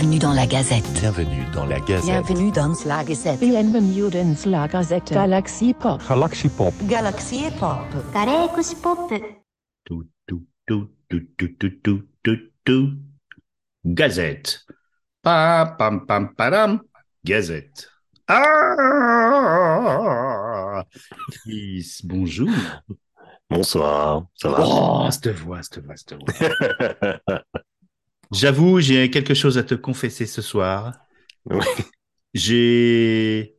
Bienvenue dans la Gazette. Bienvenue dans la Gazette. Bienvenue dans la Gazette. Bienvenue dans la Gazette. Galaxy Pop. Galaxy Pop. Galaxy Pop. Galaxy Pop. Tout, tout, tout, tout, tout, tout, tout, tout, tout. Gazette. Pam, pam, pam. Gazette. Ah bonjour. Bonsoir, ça va? Oh, cette voix, cette voix, cette voix. J'avoue, j'ai quelque chose à te confesser ce soir. J'ai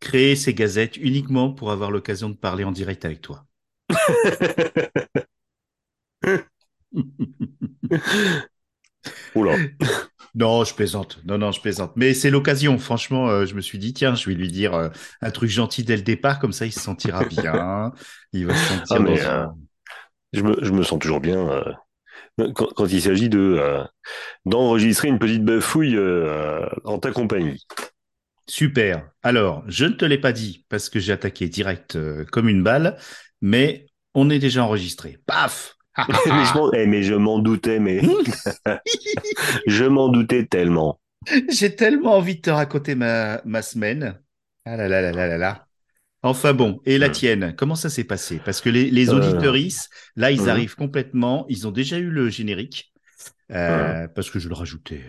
créé ces gazettes uniquement pour avoir l'occasion de parler en direct avec toi. Oula. Non, je plaisante. Non, non, je plaisante. Mais c'est l'occasion. Franchement, euh, je me suis dit, tiens, je vais lui dire euh, un truc gentil dès le départ, comme ça, il se sentira bien. Il va se sentir. Ah, mais, dans- euh, je, me, je me sens toujours bien quand, quand il s'agit de euh, d'enregistrer une petite bafouille euh, en ta compagnie. Super. Alors, je ne te l'ai pas dit parce que j'ai attaqué direct euh, comme une balle, mais on est déjà enregistré. Paf mais je m'en eh, mais je m'en doutais, mais je m'en doutais tellement. J'ai tellement envie de te raconter ma, ma semaine. Ah là là là là là là. Enfin bon, et la tienne, comment ça s'est passé? Parce que les, les Euh. auditeuristes, là, ils arrivent complètement, ils ont déjà eu le générique, euh, parce que je le rajoutais.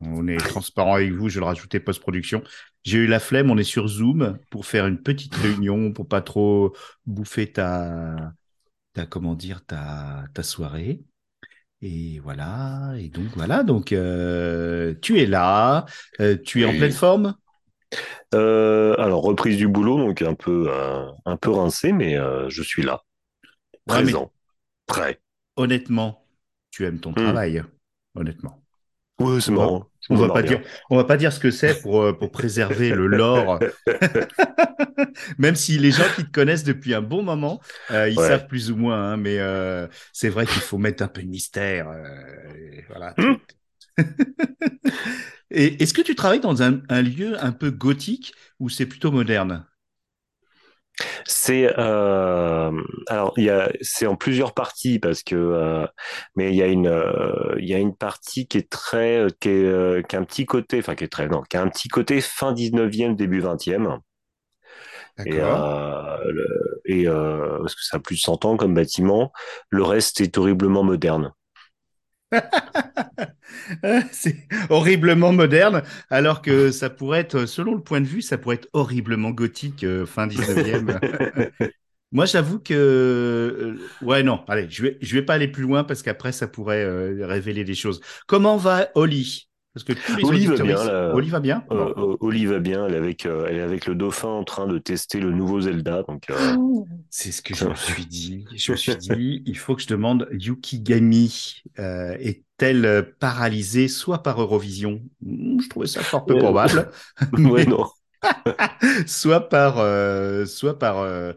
On est transparent avec vous, je le rajoutais post-production. J'ai eu la flemme, on est sur Zoom pour faire une petite réunion, pour pas trop bouffer ta, ta comment dire, ta, ta soirée. Et voilà, et donc voilà, donc euh, tu es là, euh, tu es en pleine forme? Euh, alors reprise du boulot, donc un peu euh, un peu rincé, mais euh, je suis là, Ouais, présent, prêt. Honnêtement, tu aimes ton Hmm. travail, honnêtement. C'est On va- marrant. On va pas dire, on va pas dire ce que c'est pour pour préserver le lore. Même si les gens qui te connaissent depuis un bon moment, euh, ils Ouais. savent plus ou moins, hein, mais euh, c'est vrai qu'il faut mettre un peu de mystère. euh, voilà. Hmm. Et est-ce que tu travailles dans un, un lieu un peu gothique ou c'est plutôt moderne? C'est euh, alors il y a c'est en plusieurs parties parce que euh, mais il y a une euh, il y a une partie qui est très qui est qui a un petit côté enfin qui est très non qui a un petit côté fin 19e début 20e et le- et parce que ça a plus de 100 ans comme bâtiment le reste est horriblement moderne c'est horriblement moderne, alors que ça pourrait être, selon le point de vue, ça pourrait être horriblement gothique euh, fin 19e. Moi, j'avoue que, euh, ouais, non, allez, je vais, je vais pas aller plus loin parce qu'après, ça pourrait euh, révéler des choses. Comment va Oli? Parce que tous les Oli va bien, là. Oli va bien. euh, euh, Oli va bien elle est avec euh, elle est avec le dauphin en train de tester le nouveau Zelda donc euh, C'est ce que je me suis dit. Je me suis dit, il faut que je demande Yukigami euh, est-elle paralysée soit par Eurovision? Hmm, Je trouvais ça fort peu probable. ouais Mais- non soit par, euh, soit par, euh,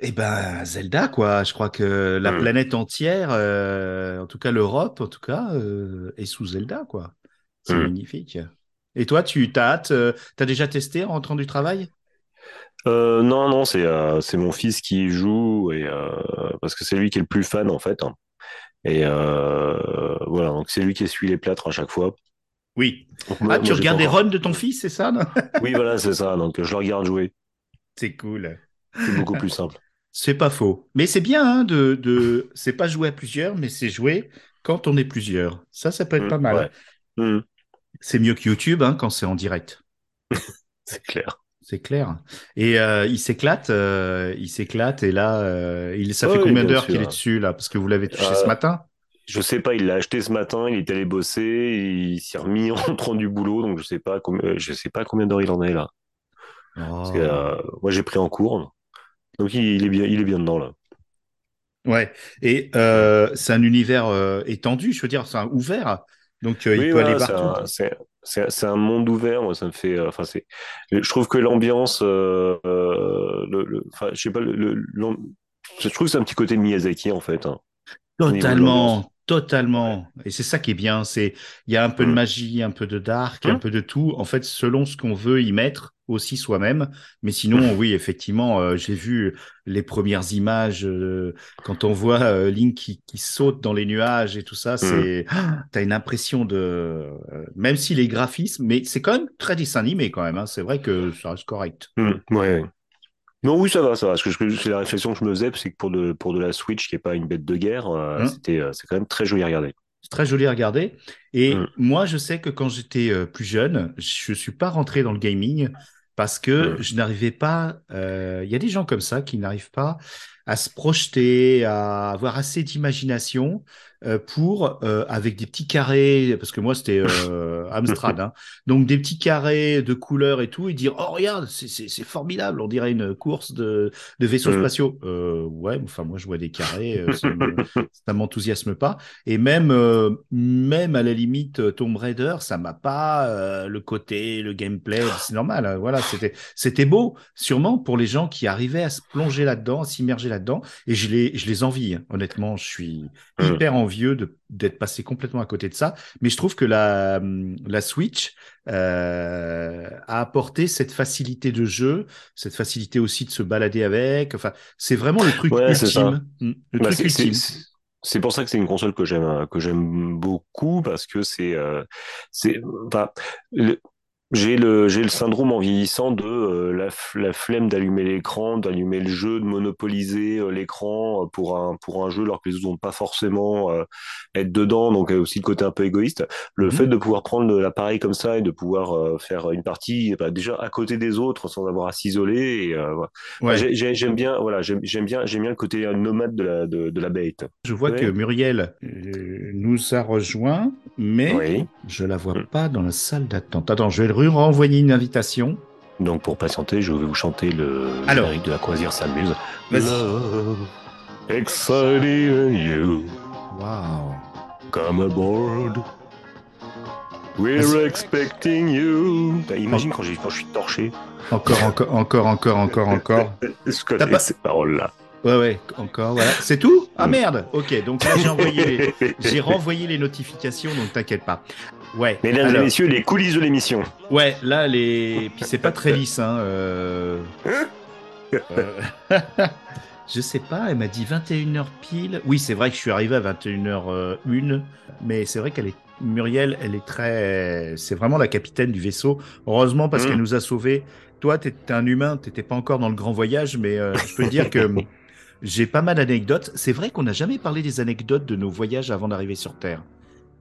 eh ben Zelda quoi. Je crois que la Hmm. planète entière, euh, en tout cas l'Europe, en tout cas, euh, est sous Zelda quoi. C'est Hmm. magnifique. Et toi, tu t'as hâte, euh, t'as déjà testé en rentrant du travail? Euh, non, non, c'est euh, c'est mon fils qui joue et euh, parce que c'est lui qui est le plus fan en fait. hein. Et voilà, donc c'est lui qui essuie les plâtres à chaque fois. Oui. Donc, moi- Ah, moi, tu regardes encore- runs de ton fils, c'est ça Oui, voilà, c'est ça. Donc je le regarde jouer. C'est cool. C'est beaucoup plus simple. C'est pas faux. Mais c'est bien hein, de, de... c'est pas jouer à plusieurs, mais c'est jouer quand on est plusieurs. Ça, ça peut être Mm, pas mal. ouais. Mm, C'est mieux que YouTube hein, quand c'est en direct. c'est clair. C'est clair. Et euh, il s'éclate, euh, il s'éclate. Et là, euh, il, ça fait oui, combien bien d'heures qu'il est dessus là? Parce que vous l'avez touché ce matin? Je sais pas, il l'a acheté ce matin, il est allé bosser, il s'est remis en rentrant du boulot, donc je sais pas combien, je sais pas combien d'heures il en est là. Parce que, Oh. moi j'ai pris en cours, donc il, il est bien, il est bien dedans là. Ouais. Et c'est un univers étendu. Je veux dire, c'est un ouvert. Donc euh, il Oui, peut voilà, aller partout. c'est un monde ouvert. Moi, ça me fait. euh, Enfin, c'est. Je trouve que l'ambiance, euh, euh, le, je sais pas, le, le- l'am- je trouve que c'est un petit côté Miyazaki en fait. hein. de Totalement, totalement. Et c'est ça qui est bien. C'est il y a un peu de Mm. magie, un peu de dark, un Mm. peu de tout. En fait, selon ce qu'on veut y mettre, aussi soi-même. Mais sinon, oui, effectivement, euh, j'ai vu les premières images euh, quand on voit euh, Link qui, qui saute dans les nuages et tout ça. C'est, ah, t'as une impression de, même si les graphismes, mais c'est quand même très dessin animé quand même. hein. C'est vrai que ça reste correct. Hmm, ouais. ouais. Non, oui, ça va, ça va. Parce que je- c'est la réflexion que je me faisais, c'est que pour de, pour de la Switch, qui est pas une bête de guerre, Hmm. c'était, c'est quand même très joli à regarder. C'est très joli à regarder. Et Mm. moi, je sais que quand j'étais plus jeune, je suis pas rentré dans le gaming parce que je n'arrivais pas. euh, Il y a des gens comme ça qui n'arrivent pas à se projeter, à avoir assez d'imagination euh, pour, euh, avec des petits carrés, parce que moi c'était euh, Amstrad, hein, donc des petits carrés de couleurs et tout, et dire oh regarde, c'est- formidable, on dirait une course de, de vaisseaux Mm. spatiaux. Euh, ouais, enfin moi je vois des carrés, euh, ça me- ça m'enthousiasme pas. Et même, euh, même à la limite, Tomb Raider, ça m'a pas euh, le côté, le gameplay, c'est normal. hein, voilà, c'était, c'était beau, sûrement pour les gens qui arrivaient à se plonger là-dedans, à s'immerger là-dedans. Et je les, je les envie. hein. Honnêtement, je suis Mm. hyper envieux d'être passé complètement à côté de ça. Mais je trouve que la, hum, la Switch euh, a apporté cette facilité de jeu, cette facilité aussi de se balader avec. Enfin, c'est vraiment le truc Ouais, ultime. Mm, Le Bah, truc c'est- ultime. pour ça que c'est une console que j'aime que j'aime beaucoup parce que c'est euh, c'est enfin, le- j'ai le j'ai le syndrome en vieillissant de euh, la, la flemme d'allumer l'écran, d'allumer le jeu, de monopoliser euh, l'écran euh, pour un pour un jeu alors que les autres vont pas forcément euh, être dedans donc aussi le côté un peu égoïste. Le Mhm. fait de pouvoir prendre l'appareil comme ça et de pouvoir faire une partie bah, déjà à côté des autres sans avoir à s'isoler. Ouais. J'ai- j'ai- J'aime bien, voilà, j'aime j'aime bien, j'aime bien le côté nomade de la, de, de la bête. Je vois Ouais. que Muriel nous a rejoint, mais Oui. je la vois Mm. pas dans la salle d'attente. Attends, je vais lui renvoyer une invitation. Donc pour patienter, je vais vous chanter le Alors. de la croisière s'amuse. Love, exciting you, Waouh. come aboard. We're expecting you. Bah, imagine quand, je suis torché. Encore, encore, encore, encore, encore, encore. Je connais T'as pas- ces paroles-là. Ouais, ouais, encore, voilà. C'est tout? Ah merde Ok, donc là j'ai envoyé les... j'ai renvoyé les notifications, donc t'inquiète pas. Ouais. Mesdames alors, et messieurs, les coulisses de l'émission. Ouais, là les... Puis c'est pas très lisse, hein. euh, euh, Je sais pas, elle m'a dit 21h pile. Oui, c'est vrai que je suis arrivé à 21h01, mais c'est vrai qu'elle est Muriel, elle est très c'est vraiment la capitaine du vaisseau. Heureusement parce Mm. qu'elle nous a sauvés. Toi, t'es un humain, t'étais pas encore dans le grand voyage, mais euh, je peux dire que j'ai pas mal d'anecdotes. C'est vrai qu'on n'a jamais parlé des anecdotes de nos voyages avant d'arriver sur Terre.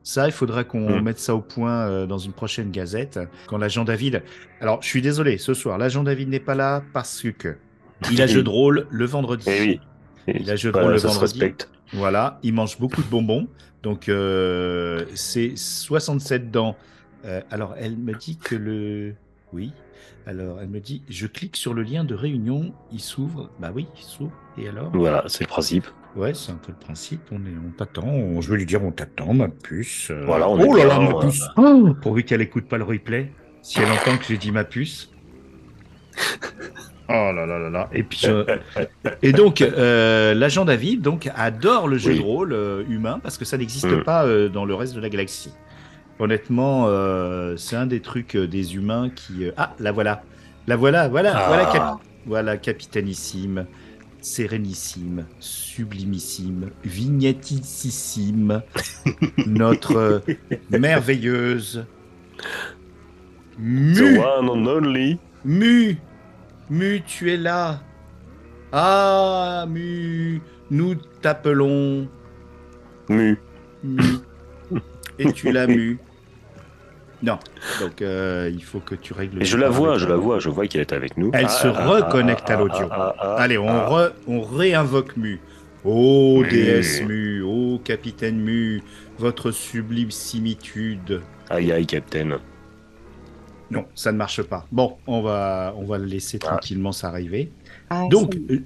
Ça, il faudra qu'on Mm. mette ça au point euh, dans une prochaine gazette. Quand l'agent David. Alors, je suis désolé, ce soir, l'agent David n'est pas là parce que il a jeu de rôle le vendredi. Eh oui. Il a jeu de Voilà, rôle le vendredi. Voilà, il mange beaucoup de bonbons. Donc, euh, c'est 67 dents. Euh, alors, elle me dit que le. Oui. Alors, elle me dit je clique sur le lien de réunion, il s'ouvre. Bah oui, il s'ouvre. Et alors? Voilà, c'est le principe. Ouais, c'est un peu le principe. On, est, on t'attend. On- Je vais lui dire on t'attend, ma puce. Euh, Voilà, on oh là là, ma puce. Oh, pourvu qu'elle écoute pas le replay. Si elle entend que j'ai dit ma puce. Oh là là là là. Et puis je- Et donc, euh, l'agent David donc, adore le jeu Oui. de rôle euh, humain parce que ça n'existe Mm. pas euh, dans le reste de la galaxie. Honnêtement, euh, c'est un des trucs euh, des humains qui. euh, Ah, la voilà. La voilà, voilà, Ah. voilà, cap- voilà, capitanissime, sérénissime, sublimissime, vignettissime, notre merveilleuse. Mu, The one and only. Mu, Mu, tu es là. Ah, Mu, nous t'appelons Mu. Mu. Et tu l'as mu. Non, donc euh, il faut que tu règles. Et je la vois, je la vois, je vois qu'elle est avec nous. Elle Ah, se ah, reconnecte ah, à l'audio. ah, ah, Allez, on, ah. re- on réinvoque Mu. Ô Mu. déesse Mu, ô capitaine Mu, votre sublime simitude. Aïe aïe, Captain. Non, ça ne marche pas. Bon, on va, on va le laisser Ah. tranquillement s'arriver. Ah, Donc, ça- euh,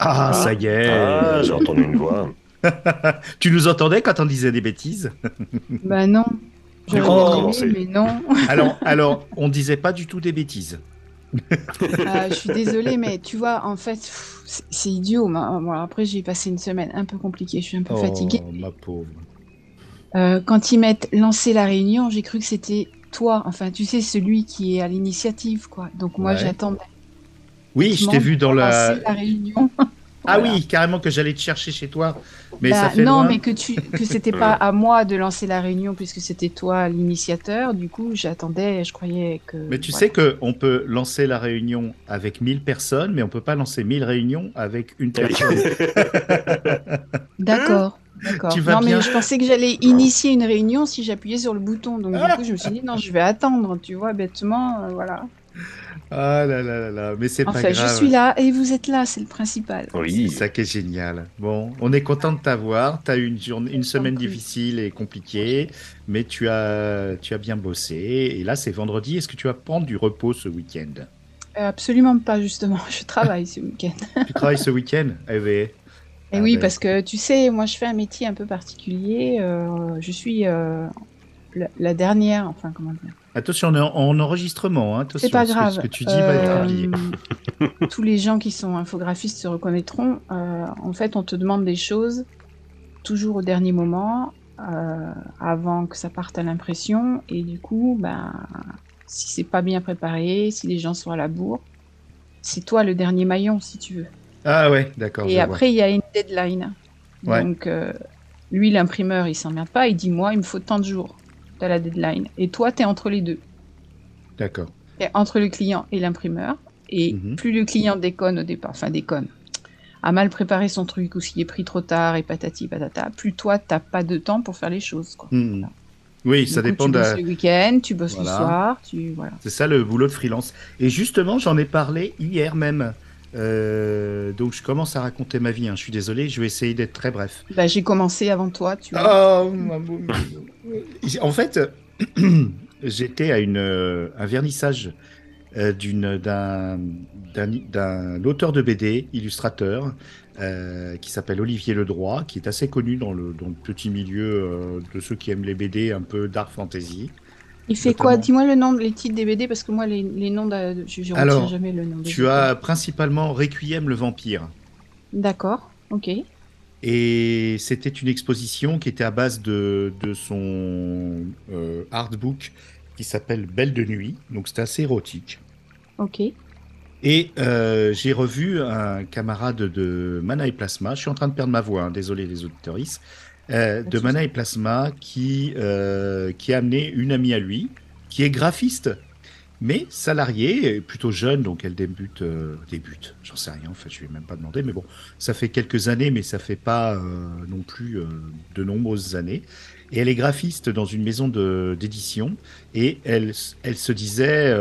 ah, ça y est. Ah, j'ai entendu une voix. tu nous entendais quand on disait des bêtises? Bah non. Oh, aimé, mais non. Alors, alors, on disait pas du tout des bêtises. Ah, je suis désolée, mais tu vois, en fait, c'est idiot. mais, bon, après, j'ai passé une semaine un peu compliquée. Je suis un peu fatiguée. Oh, ma pauvre. Euh, quand ils mettent lancer la réunion, j'ai cru que c'était toi. Enfin, tu sais, celui qui est à l'initiative, quoi. Donc moi, Ouais. j'attendais. Oui, je t'ai vu dans la. la réunion. Ah Voilà. oui, carrément que j'allais te chercher chez toi. Mais Bah, ça fait non, loin. mais que tu que c'était pas à moi de lancer la réunion puisque c'était toi l'initiateur. Du coup, j'attendais, je croyais que. Mais tu voilà. sais qu'on peut lancer la réunion avec 1000 personnes, mais on peut pas lancer 1000 réunions avec une personne. D'accord. D'accord. Tu vas non, bien mais je pensais que j'allais initier une réunion si j'appuyais sur le bouton. Donc, Ah du coup, je me suis dit, non, je vais attendre, tu vois, bêtement. euh, voilà. Ah là là là là, mais c'est pas Enfin, grave. je suis là et vous êtes là, c'est le principal. C'est Oui. ça qui est génial. Bon, on est content de t'avoir. Tu as eu une, journée, une semaine difficile et compliquée, mais tu as, tu as bien bossé. Et là, c'est vendredi. Est-ce que tu vas prendre du repos ce week-end? Euh, absolument pas, justement. Je travaille ce week-end. Tu travailles ce week-end? Eh ben, Et Ah oui, ben, parce que tu sais, moi, je fais un métier un peu particulier. euh, je suis euh, la, la dernière, enfin, comment dire. Attention, on est en, en enregistrement. Hein, C'est pas ce que- grave. Ce que, tu dis va être Euh, publié. tous les gens qui sont infographistes se reconnaîtront. Euh, en fait, on te demande des choses toujours au dernier moment, euh, avant que ça parte à l'impression. Et du coup, ben, si c'est pas bien préparé, si les gens sont à la bourre, c'est toi le dernier maillon, si tu veux. Ah ouais, d'accord. Et après, il y a une deadline. Ouais. Donc, lui, l'imprimeur, il s'emmerde pas. Il dit, moi, il me faut tant de jours. T'as la deadline. Et toi, t'es entre les deux. D'accord. T'es entre le client et l'imprimeur. Et Mhm. plus le client déconne au départ, enfin déconne, a mal préparé son truc ou s'il est pris trop tard et patati patata, plus toi, t'as pas de temps pour faire les choses. Quoi. Hmm. Oui, Du ça coup, dépend tu de. bosses le week-end, tu bosses Voilà. le soir, tu voilà. C'est ça le boulot de freelance. Et justement, j'en ai parlé hier même. Euh, donc je commence à raconter ma vie. hein. Je suis désolé, je vais essayer d'être très bref. Bah, j'ai commencé avant toi, tu vois. Oh, beau- en fait, j'étais à une, euh, un vernissage euh, d'une- d'un d'un- d'un auteur de BD, illustrateur, euh, qui s'appelle Olivier Ledroit, qui est assez connu dans le, dans le petit milieu euh, de ceux qui aiment les BD un peu dark fantasy. Il fait notamment- quoi Dis-moi le nom, les titres des BD parce que moi les, les noms, de, je, je retiens Alors, jamais le nom. des Tu as principalement Requiem le vampire. D'accord, ok. Et c'était une exposition qui était à base de, de son euh, artbook qui s'appelle Belle de nuit. Donc c'était assez érotique. Ok. Et euh, j'ai revu un camarade de Mana et Plasma. Je suis en train de perdre ma voix, hein, désolé les auditoristes. Euh, de. Mana et Plasma qui, euh, qui a amené une amie à lui qui est graphiste, mais salariée, plutôt jeune, donc elle débute, euh, débute, j'en sais rien, en fait, je lui ai même pas demandé, mais bon, ça fait quelques années, mais ça fait pas non plus de nombreuses années. Et elle est graphiste dans une maison d'édition, et elle, elle se disait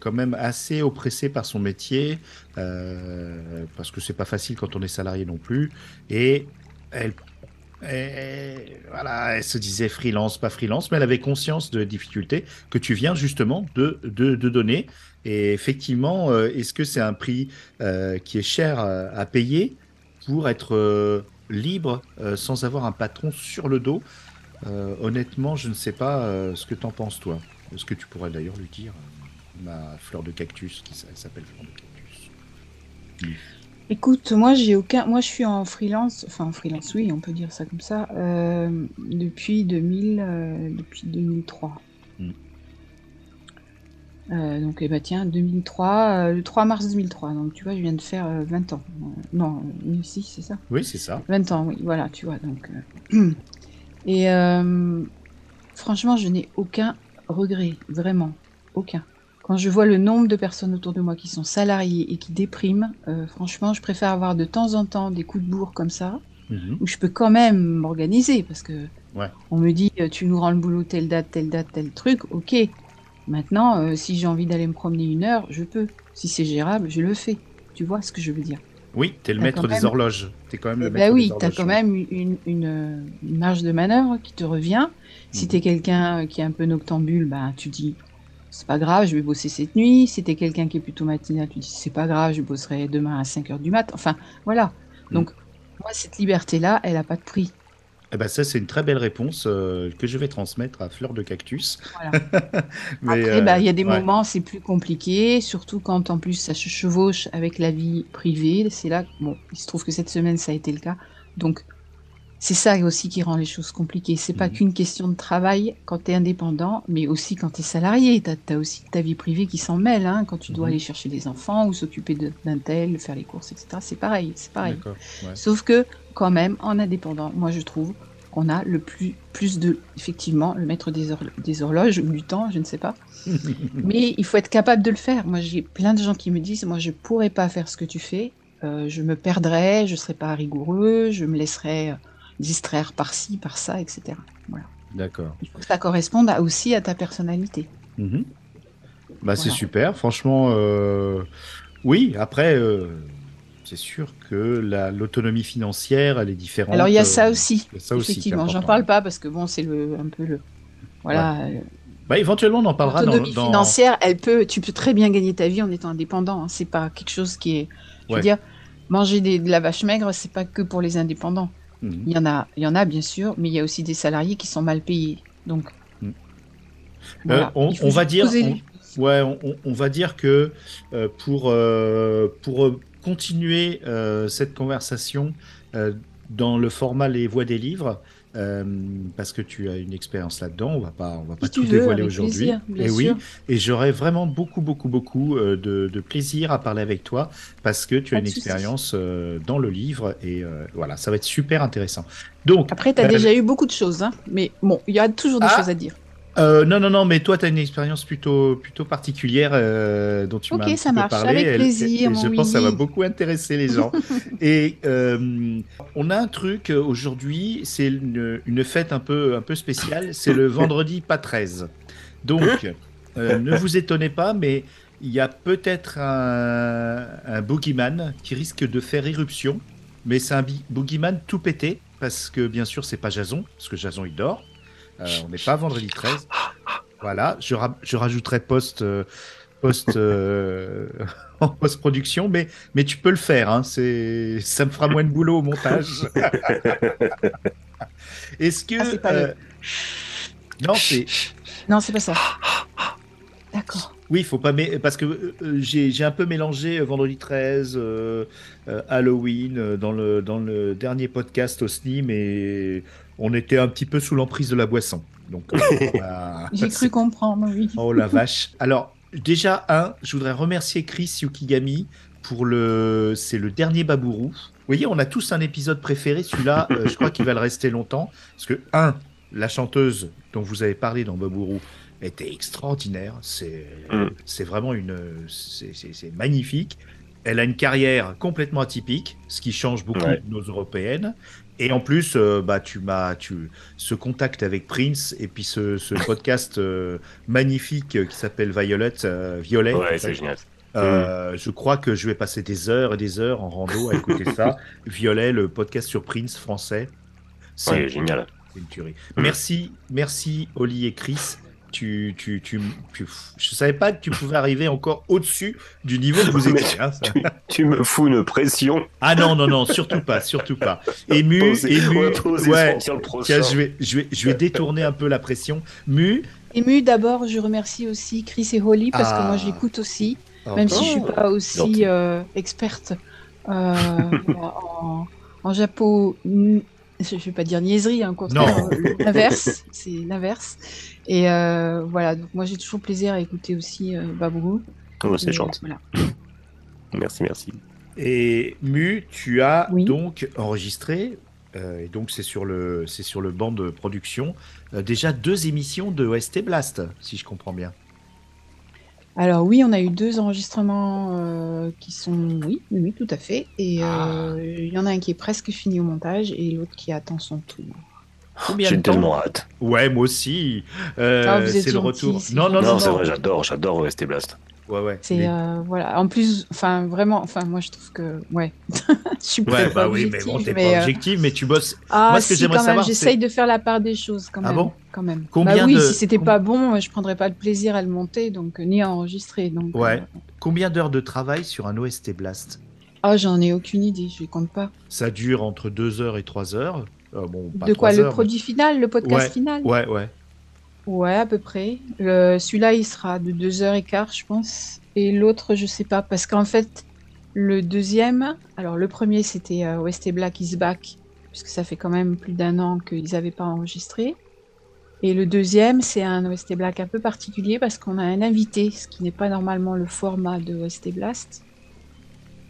quand même assez oppressée par son métier, parce que c'est pas facile quand on est salarié non plus, et elle et voilà, elle se disait freelance, pas freelance, mais elle avait conscience de la difficulté que tu viens justement de, de, donner. Et effectivement, euh, est-ce que c'est un prix euh, qui est cher euh, à payer pour être libre sans avoir un patron sur le dos? Honnêtement, je ne sais pas ce que t'en penses toi. Ce que tu pourrais d'ailleurs lui dire, ma fleur de cactus, qui s'appelle fleur de cactus? Écoute, moi j'ai aucun, moi je suis en freelance, enfin en freelance, oui, on peut dire ça comme ça, euh, depuis 2000, euh, depuis 2003. Mm. Euh, donc, eh ben, tiens, 2003, euh, le 3 mars 2003. Donc, tu vois, je viens de faire euh, 20 ans. Non, si, c'est ça? Oui, c'est ça. 20 ans, oui, voilà, tu vois. Donc, et franchement, je n'ai aucun regret, vraiment, aucun. Quand je vois le nombre de personnes autour de moi qui sont salariées et qui dépriment, euh, franchement, je préfère avoir de temps en temps des coups de bourre comme ça, Mhm. où je peux quand même m'organiser, parce que Ouais. on me dit, euh, tu nous rends le boulot telle date, telle date, tel truc, ok. Maintenant, euh, si j'ai envie d'aller me promener une heure, je peux. Si c'est gérable, je le fais. Tu vois ce que je veux dire? Oui, t'es le T'as maître des même- horloges. T'es quand même le Eh maître ben oui, des tu as horloges. quand même une, une, une marge de manœuvre qui te revient. Si Mhm. tu es quelqu'un qui est un peu noctambule, bah, tu dis c'est pas grave, je vais bosser cette nuit. Si tu es quelqu'un qui est plutôt matinal, tu dis c'est pas grave, je bosserai demain à 5 heures du mat. Enfin, voilà. Mhm. Donc, moi, cette liberté-là, elle a pas de prix. Eh ben ça, c'est une très belle réponse euh, que je vais transmettre à Fleur de Cactus. Voilà. Mais, Après, bah, il y a des euh, ouais. moments, c'est plus compliqué, surtout quand en plus ça se chevauche avec la vie privée. C'est là, bon, il se trouve que cette semaine, ça a été le cas. Donc, c'est ça aussi qui rend les choses compliquées. C'est pas Mhm. qu'une question de travail quand tu es indépendant, mais aussi quand tu es salarié. Tu as, aussi ta vie privée qui s'en mêle. hein, quand tu dois Mhm. aller chercher des enfants ou s'occuper de- d'un tel, faire les courses, etc. C'est pareil. C'est pareil. Ouais. Sauf que, quand même, en indépendant, moi je trouve qu'on a le plus, plus de. Effectivement, le maître des, horlo- des horloges ou du temps, je ne sais pas. Mais il faut être capable de le faire. Moi, j'ai plein de gens qui me disent Moi, je pourrais pas faire ce que tu fais. Euh, je me perdrais, je serais pas rigoureux, je me laisserais euh, distraire par-ci, par-ça, etc. Voilà. D'accord. Il faut que ça corresponde à- aussi à ta personnalité. Mhm. Bah, c'est super, franchement. euh, Oui, après, euh, c'est sûr que la- l'autonomie financière, elle est différente. Alors, il y a euh, ça aussi. a ça effectivement, j'en parle pas parce que bon, c'est le, un peu le. Voilà. Bah, éventuellement, on en parlera dans, L'autonomie financière, elle peut, tu peux très bien gagner ta vie en étant indépendant. hein. C'est pas quelque chose qui est, je Ouais. veux dire, manger des- de la vache maigre, c'est pas que pour les indépendants. Mhm. Il y en a, il y en a bien sûr, mais il y a aussi des salariés qui sont mal payés. Donc, Mm. voilà. Euh, on- va dire- on- Ouais, on, va dire que euh, pour, euh, pour euh, continuer euh, cette conversation euh, dans le format Les Voix des livres, euh, parce que tu as une expérience là-dedans, on va pas, on va pas Si tout veux, dévoiler aujourd'hui. Et oui, et j'aurais vraiment beaucoup, beaucoup, beaucoup euh, de, de plaisir à parler avec toi parce que tu as une expérience euh, dans le livre et euh, voilà, ça va être super intéressant. Donc, Après, tu as déjà eu beaucoup de choses, hein, mais bon, il y a toujours des Ah, choses à dire. Euh, non, non, non, mais toi, tu as une expérience plutôt, plutôt particulière euh, dont tu Ok, m'as ça marche, parlé. avec plaisir, et je pense que ça va beaucoup intéresser les gens. et euh, on a un truc aujourd'hui, c'est une, une fête un peu, un peu spéciale, c'est le vendredi pas 13. Donc, ne vous étonnez pas, mais il y a peut-être un, un boogeyman qui risque de faire irruption, mais c'est un boogeyman tout pété, parce que bien sûr, c'est pas Jason, parce que Jason il dort. Euh, on n'est pas vendredi 13. Voilà, je, ra- je rajouterai post, euh, post, euh, en post-production, mais, mais tu peux le faire. Hein, c'est, ça me fera moins de boulot au montage. Est-ce que. Ah, pas euh, Non, c'est. Non, c'est pas ça. D'accord. Oui, il faut pas. Parce que euh, j'ai j'ai un peu mélangé vendredi 13, euh, euh, Halloween dans, le, dans le dernier podcast au SNIM et on était un petit peu sous l'emprise de la boisson. Donc, euh. J'ai cru comprendre, oui. Oh la vache. Alors, déjà, un, je voudrais remercier Chris Yukigami pour le. C'est le dernier Babourou. Vous voyez, on a tous un épisode préféré. Celui-là, euh, je crois qu'il va le rester longtemps. Parce que, un, la chanteuse dont vous avez parlé dans Babourou était extraordinaire. C'est Mm. c'est vraiment une. c'est- C'est c'est magnifique. Elle a une carrière complètement atypique, ce qui change beaucoup Ouais. de nos européennes. Et en plus, euh, bah, tu m'as, tu, ce contact avec Prince et puis ce, ce podcast euh, magnifique qui s'appelle Violet, euh, Violet. Ouais, c'est génial. Euh, Je crois que je vais passer des heures et des heures en rando à écouter ça. Violet, le podcast sur Prince français. C'est Ouais, génial. c'est une tuerie. Merci, merci Oli et Chris. Tu, tu, tu, tu- je savais pas que tu pouvais arriver encore au-dessus du niveau que vous étiez. hein, ça. Tu me fous une pression. Ah non, non, non, surtout pas, surtout pas. Ému, ému. Ouais. Tiens, je vais, je, vais, je vais détourner un peu la pression. Mu, Ému, d'abord, je remercie aussi Chris et Holly parce que Ah. moi, j'écoute aussi, Oh, même si je suis pas aussi euh, experte euh, en, en japo. Je vais pas dire niaiserie, hein, contraire, euh, l'inverse, c'est l'inverse. Et euh, voilà, donc moi j'ai toujours plaisir à écouter aussi euh, Babourou. Oh, c'est Et, gentil. Voilà. Merci, merci. Et Mu, tu as Oui. donc enregistré, euh, et donc c'est sur le, c'est sur le banc de production, euh, déjà deux émissions de OST Blast, si je comprends bien. Alors oui, on a eu deux enregistrements euh, qui sont, oui, oui, tout à fait. Et Ah. euh, il y en a un qui est presque fini au montage et l'autre qui attend son tour. J'ai tellement hâte. Ouais, moi aussi. Euh, Ah, c'est le retour. Non, non, non, Non, c'est vrai, j'adore, j'adore OST Blast. Ouais, ouais. C'est euh, voilà. En plus, enfin vraiment, enfin moi je trouve que ouais, je suis Ouais, pas bah oui, mais bon, objective, t'es mais, pas euh, objectif, mais tu bosses. Ah, Moi, ce que si, j'aimerais savoir, j'essaye de faire la part des choses quand Ah même. bon? Quand même. Combien bah oui, de- si c'était com- pas bon, je prendrais pas le plaisir à le monter, donc euh, ni à enregistrer. Donc, Ouais. euh, Combien d'heures de travail sur un OST Blast? Ah, j'en ai aucune idée, je les compte pas. Ça dure entre 2 heures et 3 heures. Euh, bon, pas de quoi 3 le produit final, le podcast Ouais, final? Ouais, ouais. Ouais, à peu près. Celui-là, il sera de 2h15, je pense. Et l'autre, je sais pas. Parce qu'en fait, le deuxième, alors le premier, c'était euh, OST Black is Back. puisque ça fait quand même plus d'un an qu'ils n'avaient pas enregistré. Et le deuxième, c'est un OST Black un peu particulier parce qu'on a un invité, ce qui n'est pas normalement le format de OST Blast,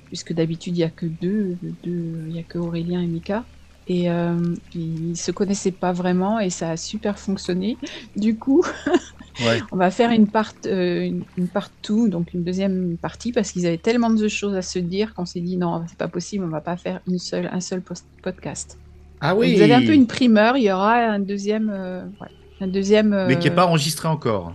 puisque d'habitude il n'y a que deux, deux- il y a que Aurélien et Mika. Et euh, ils se connaissaient pas vraiment et ça a super fonctionné. Du coup, Ouais. on va faire une part, euh, une, une part two, donc une deuxième partie, parce qu'ils avaient tellement de choses à se dire qu'on s'est dit non, c'est pas possible, on va pas faire une seule, un seul podcast. Ah Donc, oui. Vous avez un peu une primeur, il y aura un deuxième, euh, ouais, un deuxième. Mais qui n'est euh, pas enregistré encore.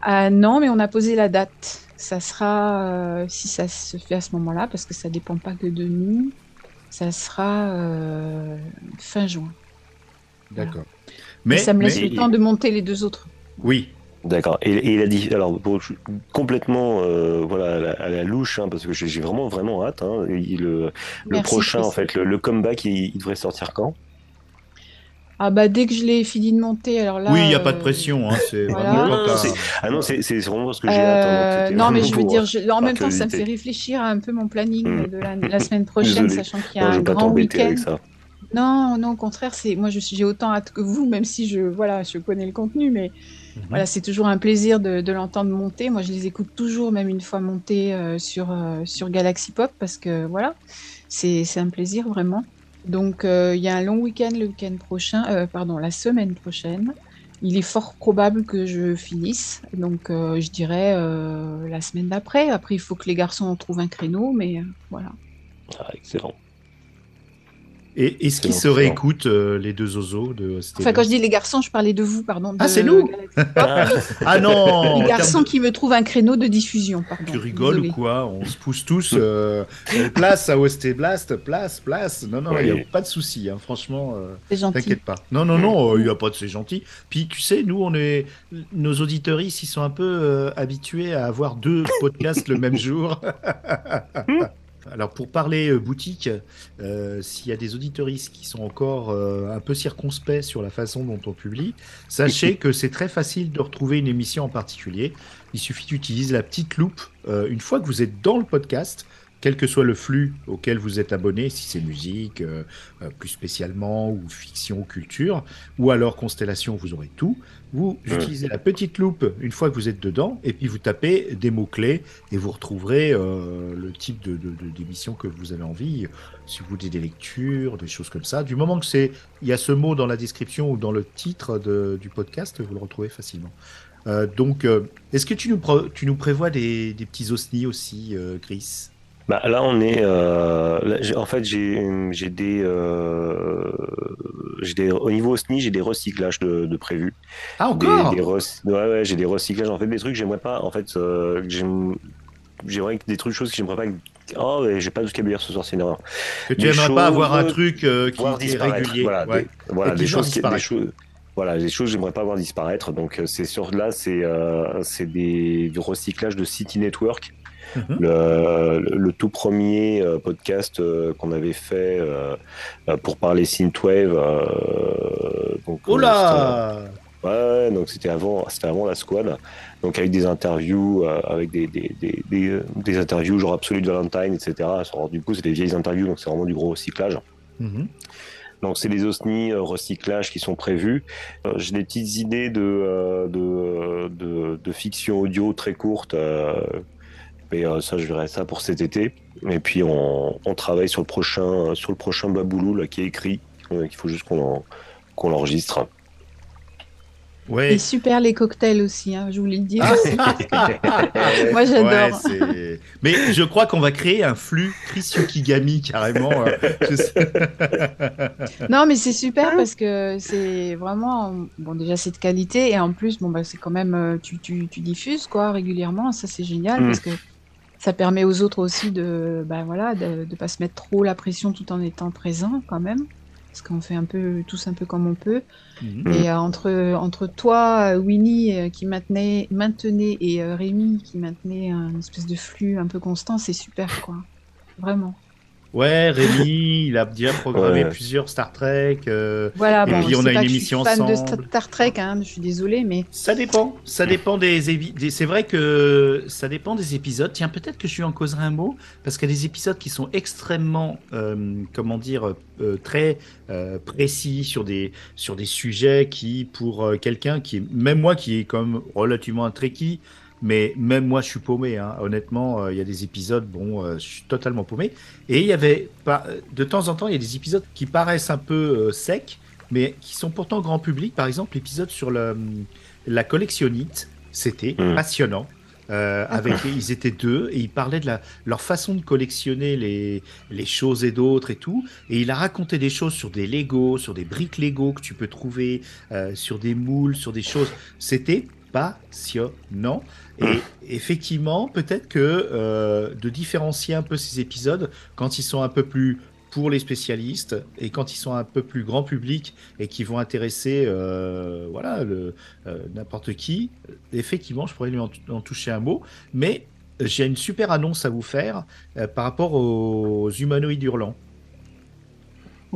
ah non, mais on a posé la date. Ça sera, euh, si ça se fait à ce moment-là, parce que ça dépend pas que de nous, ça sera euh, fin juin. D'accord. Mais, ça me laisse mais- le temps de monter les deux autres. Oui. D'accord. Et, et il a dit, alors bon, je- complètement, euh, voilà, à la, à la louche, hein, parce que j'ai vraiment, vraiment hâte. Hein, il- le, prochain, en fait, le, le comeback, il, il devrait sortir quand? Ah bah dès que je l'ai fini de monter, alors là. oui, il n'y a pas de euh, pression. Hein, c'est voilà. vraiment Non, Ah non, c'est c'est vraiment parce que j'ai Euh, non, mais je veux dire, je- en même temps, ça me fait réfléchir à un peu mon planning Mm. de la, la semaine prochaine, Désolé. sachant qu'il y a non, un grand week-end. Non, non, au contraire, c'est moi, je suis- j'ai autant hâte que vous, même si je, voilà, je connais le contenu, mais Mhm. voilà, c'est toujours un plaisir de, de l'entendre monter. Moi, je les écoute toujours, même une fois montés euh, sur euh, sur Galaxy Pop, parce que voilà, c'est c'est un plaisir vraiment. Donc, euh, il y a un long week-end le week-end prochain, euh, pardon, la semaine prochaine. Il est fort probable que je finisse, donc euh, je dirais euh, la semaine d'après. Après, il faut que les garçons trouvent un créneau, mais voilà. Ah, excellent. Et est-ce qu'ils se réécoutent, euh, les deux oiseaux de Stella Enfin, quand je dis les garçons, je parlais de vous, pardon. Ah, c'est nous. Ah, Ah non Les garçons de- qui me trouvent un créneau de diffusion, pardon. Tu rigoles ou quoi? On se pousse tous. euh, euh, place à OST Blast, place, place. Non, non, il n'y a Oui. pas de souci. hein, franchement, euh, C'est gentil. t'inquiète pas. Non, non, non, il n'y a pas de c'est gentil. Puis tu sais, nous, on est, nos auditeurs, ils sont un peu euh, habitués à avoir deux podcasts le même jour. Alors pour parler euh, boutique, euh, s'il y a des auditeuristes qui sont encore euh, un peu circonspects sur la façon dont on publie, sachez que c'est très facile de retrouver une émission en particulier. Il suffit d'utiliser la petite loupe une fois que vous êtes dans le podcast, quel que soit le flux auquel vous êtes abonné, si c'est musique, euh, euh, plus spécialement, ou fiction, ou culture, ou alors constellation, vous aurez tout. Vous utilisez la petite loupe une fois que vous êtes dedans, et puis vous tapez des mots-clés, et vous retrouverez euh, le type de, d'émission que vous avez envie, si vous voulez des lectures, des choses comme ça. Du moment que c'est, il y a ce mot dans la description ou dans le titre de- du podcast, vous le retrouvez facilement. Euh, donc, euh, est-ce que tu nous, pro- tu nous prévois des, des petits osnis aussi, euh, Chris? Bah, là, on est. euh, là, en fait, j'ai des, euh, j'ai des. Au niveau OSNI, j'ai des recyclages de, de prévus. Ah, Des, encore? des rec- ouais, ouais, j'ai des recyclages. En fait, des trucs que j'aimerais pas. En fait, euh, j'aimerais que des trucs, choses que j'aimerais pas. Oh, mais j'ai pas de vocabulaire ce soir, c'est une erreur. Que tu des aimerais pas avoir un truc euh, qui est régulier. Voilà, ouais. des, voilà, des choses, qui- des choses. Voilà, des choses que j'aimerais pas voir disparaître. Donc, euh, c'est sur là, c'est euh, c'est des du recyclage de City Network. Mhm. le, tout premier euh, podcast euh, qu'on avait fait euh, pour parler synthwave. donc, Oh là Ouais, donc c'était avant, c'était avant la squad. Donc avec des interviews, euh, avec des, des, des, des, des interviews genre Absolute Valentine, etc. Alors, du coup, c'est des vieilles interviews, donc c'est vraiment du gros recyclage. Mhm. Donc c'est les OSNI euh, recyclage qui sont prévus. Euh, J'ai des petites idées de, de, de, de fiction audio très courte, euh, mais euh, ça je verrai ça pour cet été. Et puis on, on travaille sur le prochain sur le prochain Baboulou là, qui est écrit. Euh, Il faut juste qu'on en- qu'on l'enregistre. Ouais. Et super les cocktails aussi, hein, je voulais le dire. Ah. Moi, j'adore. Ouais, c'est- Mais je crois qu'on va créer un flux Chris Yukigami carrément. euh, sais. Non, mais c'est super parce que c'est vraiment, bon, déjà c'est de qualité et en plus, bon, bah, c'est quand même, euh, tu, tu, tu diffuses quoi régulièrement, ça c'est génial Mm. parce que ça permet aux autres aussi de, bah, voilà, de, de pas se mettre trop la pression tout en étant présent quand même, parce qu'on fait un peu tous un peu comme on peut. Mhm. Et euh, entre, entre toi, Winnie euh, qui maintenait, maintenait et euh, Rémi qui maintenait un espèce de flux un peu constant, c'est super quoi, vraiment. Ouais, Rémi, il a déjà programmé Ouais. plusieurs Star Trek. euh, Voilà, Et bon, puis, je on a une que je émission suis fan de. Star Trek, hein, je suis désolée, mais Ça dépend. Ça dépend des, des- C'est vrai que ça dépend des épisodes. Tiens, peut-être que je lui en causerai un mot parce qu'il y a des épisodes qui sont extrêmement, euh, comment dire, euh, très euh, précis sur des sur des sujets qui, pour euh, quelqu'un qui, est- même moi, qui est comme relativement un trekkie, mais même moi, je suis paumé. hein. Honnêtement, euh, il y a des épisodes, bon, euh, je suis totalement paumé. Et il y avait pas, de temps en temps, il y a des épisodes qui paraissent un peu euh, secs, mais qui sont pourtant grand public. Par exemple, l'épisode sur le, la collectionnite, c'était Mm. passionnant. Euh, avec, ils étaient deux et ils parlaient de la, leur façon de collectionner les, les choses et d'autres et tout. Et il a raconté des choses sur des Lego, sur des briques Lego que tu peux trouver, euh, sur des moules, sur des choses. C'était passionnant. Et effectivement, peut-être que euh, de différencier un peu ces épisodes quand ils sont un peu plus pour les spécialistes et quand ils sont un peu plus grand public et qui vont intéresser euh, voilà le euh, n'importe qui effectivement je pourrais lui en, en toucher un mot. Mais j'ai une super annonce à vous faire par rapport aux humanoïdes hurlants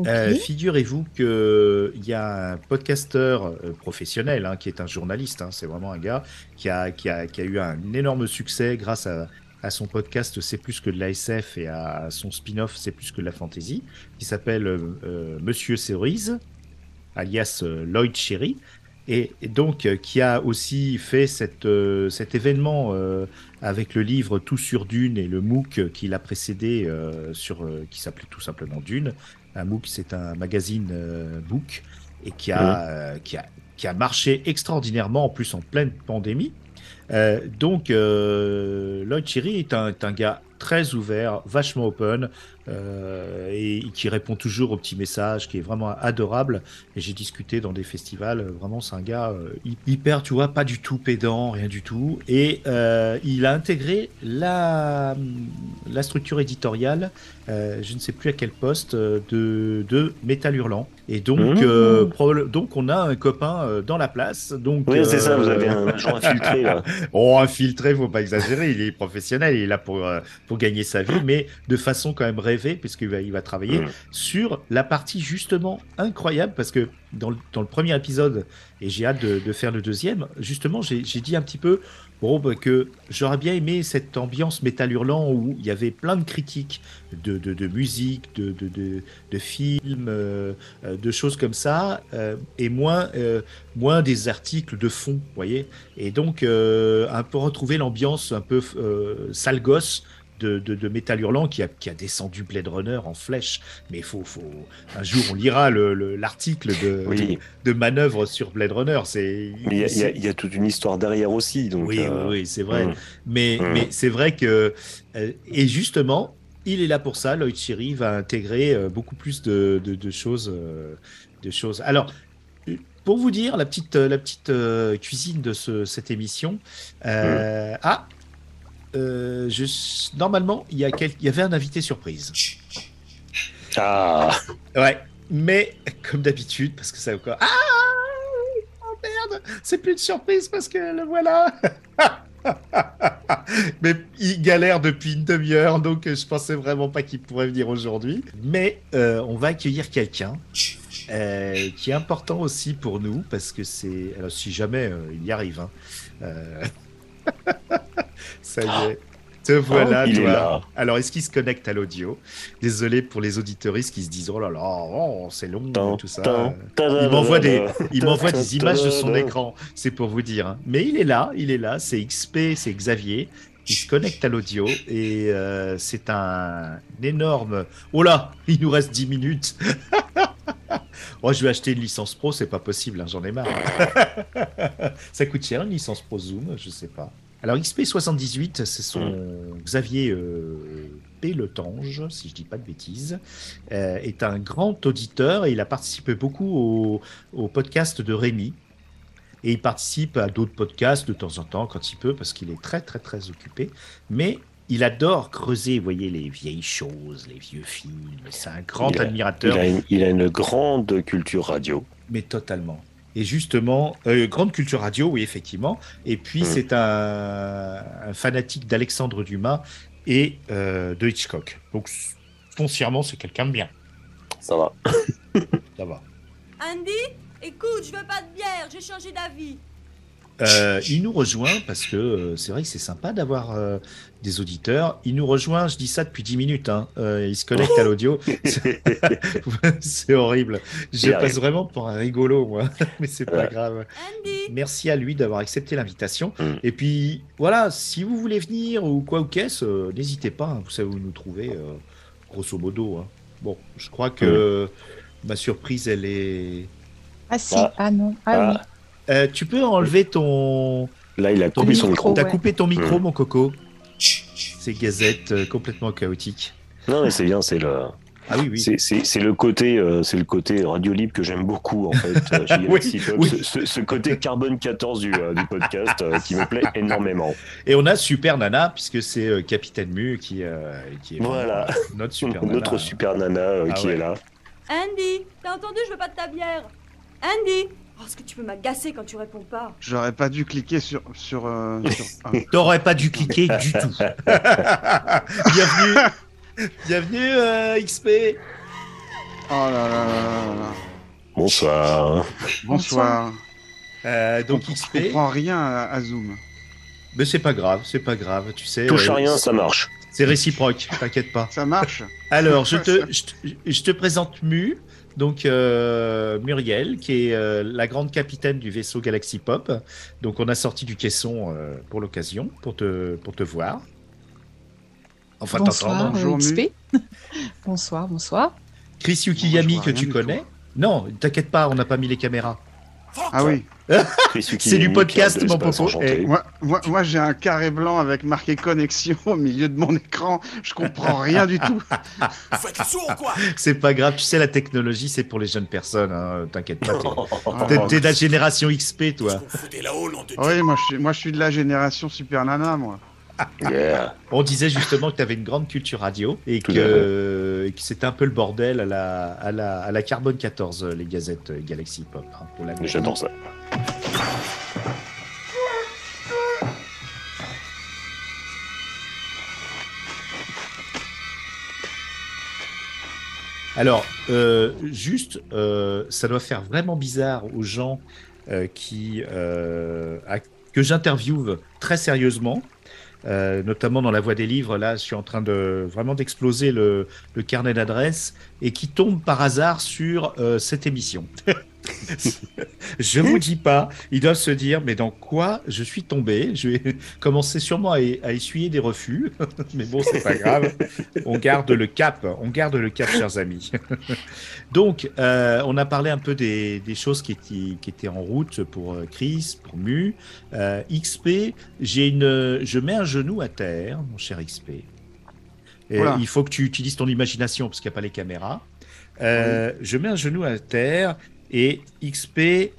euh, Figurez-vous qu'il y a un podcasteur euh, professionnel hein, qui est un journaliste, hein, c'est vraiment un gars qui a, eu un énorme succès grâce à, son podcast C'est plus que de l'ASF et à son spin-off C'est plus que de la fantasy, qui s'appelle euh, Monsieur Cerise, alias Lloyd Cherry. Et, donc, qui a aussi fait cet événement avec le livre Tout sur Dune et le MOOC qui l'a précédé, sur, qui s'appelait tout simplement Dune. Un MOOC, c'est un magazine euh, book et qui a, euh, qui, a, qui a marché extraordinairement, en plus en pleine pandémie. Euh, donc, euh, Lloyd Cherry est un, est un gars très ouvert, vachement open, euh, et qui répond toujours aux petits messages, qui est vraiment adorable. Et j'ai discuté dans des festivals, euh, vraiment, c'est un gars euh, hy- hyper, tu vois, pas du tout pédant, rien du tout. Et euh, il a intégré la, la structure éditoriale, je ne sais plus à quel poste, de, de Métal Hurlant. Et donc, Mmh. donc, on a un copain dans la place. Donc, Oui, c'est ça, vous avez un agent infiltré là. Oh, infiltré, faut pas exagérer. Il est professionnel, il est là pour, pour gagner sa vie, mais de façon quand même rêvée, puisqu'il va, il va travailler Mm. sur la partie justement incroyable, parce que dans le, dans le premier épisode, et j'ai hâte de, de faire le deuxième, justement, j'ai dit un petit peu bon, bah, que j'aurais bien aimé cette ambiance métal hurlant où il y avait plein de critiques de, de, de musique, de, films, euh, euh, de choses comme ça, euh, et moins, euh, moins des articles de fond, vous voyez et donc, un peu retrouver l'ambiance un peu sale gosse de, de, de Metal Hurlant qui a, qui a descendu Blade Runner en flèche. Mais faut, faut, un jour, on lira le- le- l'article de, Oui, de, de manœuvre sur Blade Runner. C'est, il y a- y, y toute une histoire derrière aussi. Donc, oui, euh, oui, oui, c'est vrai. mm. Mais, Mm. mais c'est vrai que. euh, et justement, il est là pour ça. Lloyd Cherry va intégrer euh, beaucoup plus de, de, de choses, de choses. Alors, pour vous dire, la petite, la petite cuisine de ce, cette émission. euh, Ah euh, je, normalement, il y, a quel- il y avait un invité surprise. Ah, Ouais, mais comme d'habitude, parce que ça encore. Ah Oh merde C'est plus une surprise parce que le voilà Mais il galère depuis une demi-heure, donc euh, je pensais vraiment pas qu'il pourrait venir aujourd'hui. Mais euh, on va accueillir quelqu'un euh, qui est important aussi pour nous, parce que c'est. Alors, si jamais il y arrive, hein. Ça y est. Te voilà, toi. Alors, est-ce qu'il se connecte à l'audio? Désolé pour les auditoristes qui se disent oh là là, oh, c'est long, tout ça. Il m'envoie des, il m'envoie des images de son écran, c'est pour vous dire. hein. Mais il est là, il est là, c'est XP, c'est Xavier. Il se connecte à l'audio et euh, c'est un énorme. Oh là, il nous reste 10 minutes. oh, je vais acheter une licence pro, c'est pas possible, hein, j'en ai marre. Ça coûte cher une licence pro Zoom, je sais pas. Alors XP78, c'est son Xavier euh, Péletange, si je dis pas de bêtises, euh, est un grand auditeur et il a participé beaucoup au, au podcast de Rémi. Et il participe à d'autres podcasts de temps en temps quand il peut, parce qu'il est très très très occupé. Mais il adore creuser, vous voyez, les vieilles choses, les vieux films. C'est un grand Il a- admirateur Il a, une, il a une grande culture radio. mais totalement. Et justement, euh, grande culture radio, oui, effectivement. Et puis, Mm. c'est un, un fanatique d'Alexandre Dumas et euh, de Hitchcock. Donc, foncièrement, c'est quelqu'un de bien. Ça va. Ça va. Andy, écoute, je veux pas de bière, j'ai changé d'avis. Euh, il nous rejoint parce que euh, c'est vrai que c'est sympa d'avoir euh, des auditeurs. Il nous rejoint, je dis ça depuis 10 minutes. Hein. Euh, il se connecte à l'audio. c'est horrible. Je passe arrive. vraiment pour un rigolo, moi. Mais c'est pas grave. Andy, Merci à lui d'avoir accepté l'invitation. Mm. Et puis voilà, si vous voulez venir ou quoi ou qu'est-ce, euh, n'hésitez pas. hein. vous savez où nous trouver, euh, grosso modo. hein. Bon, je crois que ma surprise, elle est. Ah si, Ah. ah, non, ah, Ah, oui. Euh, tu peux enlever ton. Là, il a ton coupé son micro. T'as ouais. coupé ton micro, Mm. mon coco. C'est gazette euh, complètement chaotique. Non, mais c'est bien, c'est le, Ah oui, oui. c'est, c'est, c'est le côté, euh, c'est le côté radio libre que j'aime beaucoup en fait. chez Oui, oui. Ce, côté carbone 14 du, euh, du podcast euh, qui me plaît énormément. Et on a Super Nana, puisque c'est euh, Capitaine Mu qui, euh, qui est Voilà. notre Super Nana. Notre super nana euh, Ah qui ouais. est là. Andy, t'as entendu, je veux pas de ta bière. Andy, oh, est-ce que tu peux m'agacer quand tu réponds pas J'aurais pas dû cliquer sur. sur, euh, sur- ah. T'aurais pas dû cliquer du tout. Bienvenue. Bienvenue, euh, XP. Oh là là là là là. Bonsoir. Bonsoir. Euh, donc Je XP. comprends rien à, à Zoom. Mais c'est pas grave, c'est pas grave, tu sais. Touche à rien, ça marche. C'est réciproque, t'inquiète pas. Ça marche Alors, je te, je te, je te présente Mu, donc euh, Muriel, qui est euh, la grande capitaine du vaisseau Galaxy Pop. Donc, on a sorti du caisson euh, pour l'occasion, pour te, pour te voir. Enfin, Bonsoir. Bonjour, XP. bonsoir, bonsoir. Chris Yukiyami, que tu connais Non, t'inquiète pas, on n'a pas mis les caméras. Ah oui. C'est du podcast, mon popo. Moi, moi, moi, j'ai un carré blanc avec marqué connexion au milieu de mon écran. Je comprends rien du tout. Vous faites le sourd ou quoi? C'est pas grave, tu sais, la technologie, c'est pour les jeunes personnes, hein, t'inquiète pas. t'es- de la génération XP, toi. Oui, moi je, suis, moi je suis de la génération Super Nana, moi. Yeah. On disait justement que tu avais une grande culture radio et Tout à que, et que c'était un peu le bordel à la, à la, à la Carbone 14, euh, les gazettes euh, Galaxy Pop. hein, J'adore ça. Alors, euh, juste, euh, ça doit faire vraiment bizarre aux gens euh, qui, euh, à- que j'interviewe très sérieusement, euh, notamment dans la voie des livres. Là, je suis en train de vraiment d'exploser le, le carnet d'adresses et qui tombent par hasard sur euh, cette émission. je vous dis pas, ils doivent se dire, mais dans quoi je suis tombé? Je vais commencer sûrement à, à essuyer des refus, mais bon, c'est pas grave. On garde le cap, on garde le cap, chers amis. Donc, euh, on a parlé un peu des, des choses qui étaient, qui étaient en route pour euh, Chris, pour Mu. Euh, XP, j'ai une, je mets un genou à terre, mon cher XP. Et il faut que tu utilises ton imagination parce qu'il n'y a pas les caméras. Euh, Je mets un genou à terre et XP,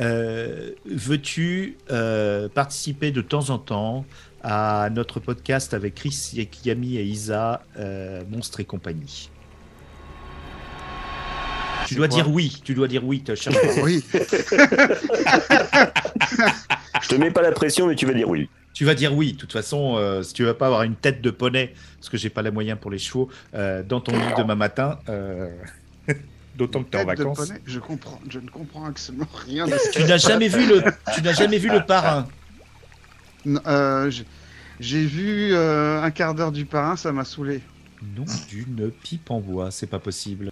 euh, veux-tu euh, participer de temps en temps à notre podcast avec Chris Yami et Isa, euh, Monstre et compagnie? Tu dois dire oui, tu dois dire oui, te cherche pas. Oui. Je te mets pas la pression, mais tu vas dire oui. Tu vas dire oui, de toute façon, euh, si tu vas pas avoir une tête de poney, parce que j'ai pas les moyens pour les chevaux, euh, dans ton lit demain matin, euh, d'autant que tu es en vacances. poney, je, comprends, je ne comprends absolument rien de ce Tu n'as jamais vu le, tu n'as jamais vu le parrain. Non, euh, j'ai- vu euh, un quart d'heure du parrain, ça m'a saoulé. Non, d'une pipe en bois, c'est pas possible.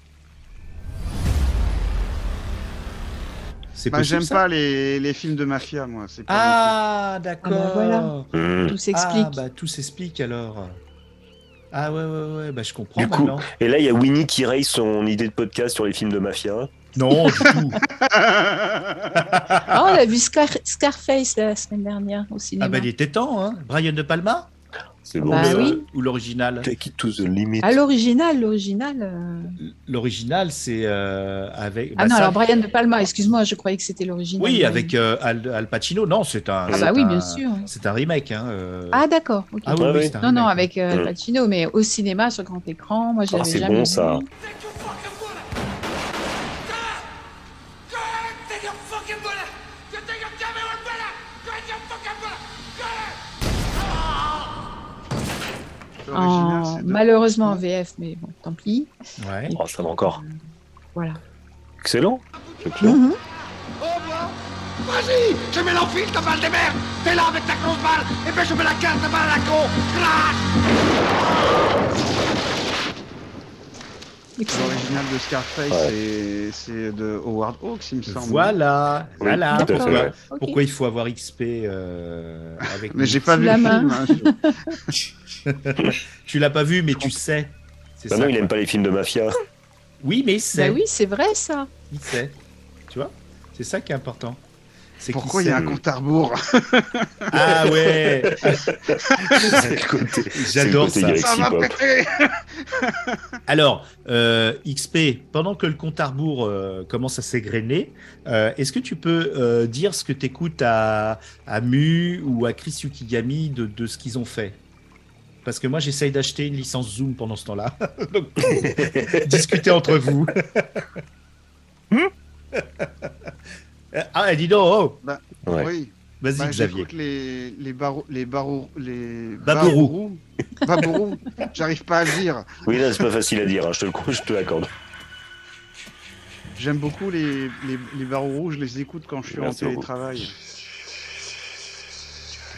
C'est Bah, possible J'aime pas les, les films de mafia, moi. pas Ah, d'accord. Ah bah voilà. Tout s'explique. Ah, bah tout s'explique alors. Ah ouais, ouais, ouais, bah je comprends Du coup, maintenant. Et là, il y a Winnie qui raye son idée de podcast sur les films de mafia. Non, du tout. Ah, on a vu Scar- Scarface la semaine dernière au cinéma. Ah bah il était temps, hein. Brian De Palma? C'est bon. Bah oui. Ou l'original Take it to the limit. À l'original, l'original. euh, L'original, c'est euh, avec. Ah bah, non, ça- alors Brian De Palma, excuse-moi, je croyais que c'était l'original. Oui, avec euh, Al, Al Pacino. Non, c'est un. Ah bah oui, un- bien sûr. C'est un remake. Hein. euh. Ah d'accord. ok. Ah oui, Ah oui, oui. non, non, avec euh, Al. Pacino, mais au cinéma, sur grand écran. Moi, je Ah, l'avais c'est jamais bon, vu. ça. En- c'est de- malheureusement en VF, mais bon, tant pis. Ouais. Oh, ça va encore. Voilà. Excellent. Excellent. Revoir. Vas-y, je mets l'enfile, ta balle des mers. T'es là avec ta grosse balle, et ben je mets la carte de balle à la con. Crash Excellent. L'original de Scarface, Ouais. c'est- de Howard Hawks, il me semble. Voilà, Oui, voilà. Pourquoi, il faut avoir XP euh, avec Mais j'ai pas vu la le main. film. hein. Tu l'as pas vu, mais tu sais. C'est Maintenant, ça, il quoi. aime pas les films de mafia. Oui, mais il sait. Bah oui, c'est vrai ça. Il sait. Tu vois? C'est ça qui est important. Pourquoi il y a un compte à rebours? Ah ouais. J'adore ça. Ça va péter Alors, euh, XP, pendant que le compte à rebours euh, commence à s'égrener, euh, est-ce que tu peux euh, dire ce que tu écoutes à, à Mu ou à Chris Yukigami de, de ce qu'ils ont fait? Parce que moi, j'essaye d'acheter une licence Zoom pendant ce temps-là. Donc, discutez entre vous. ah, dis donc, oh Ouais. Oui. Vas-y, Bah, Xavier. Les les barou les barou les Babourou. Babourou. J'arrive pas à le dire. Oui, là, c'est pas facile à dire. hein, Je te le je te l'accorde. J'aime beaucoup les les les barous je les écoute quand je suis Merci en beaucoup. télétravail.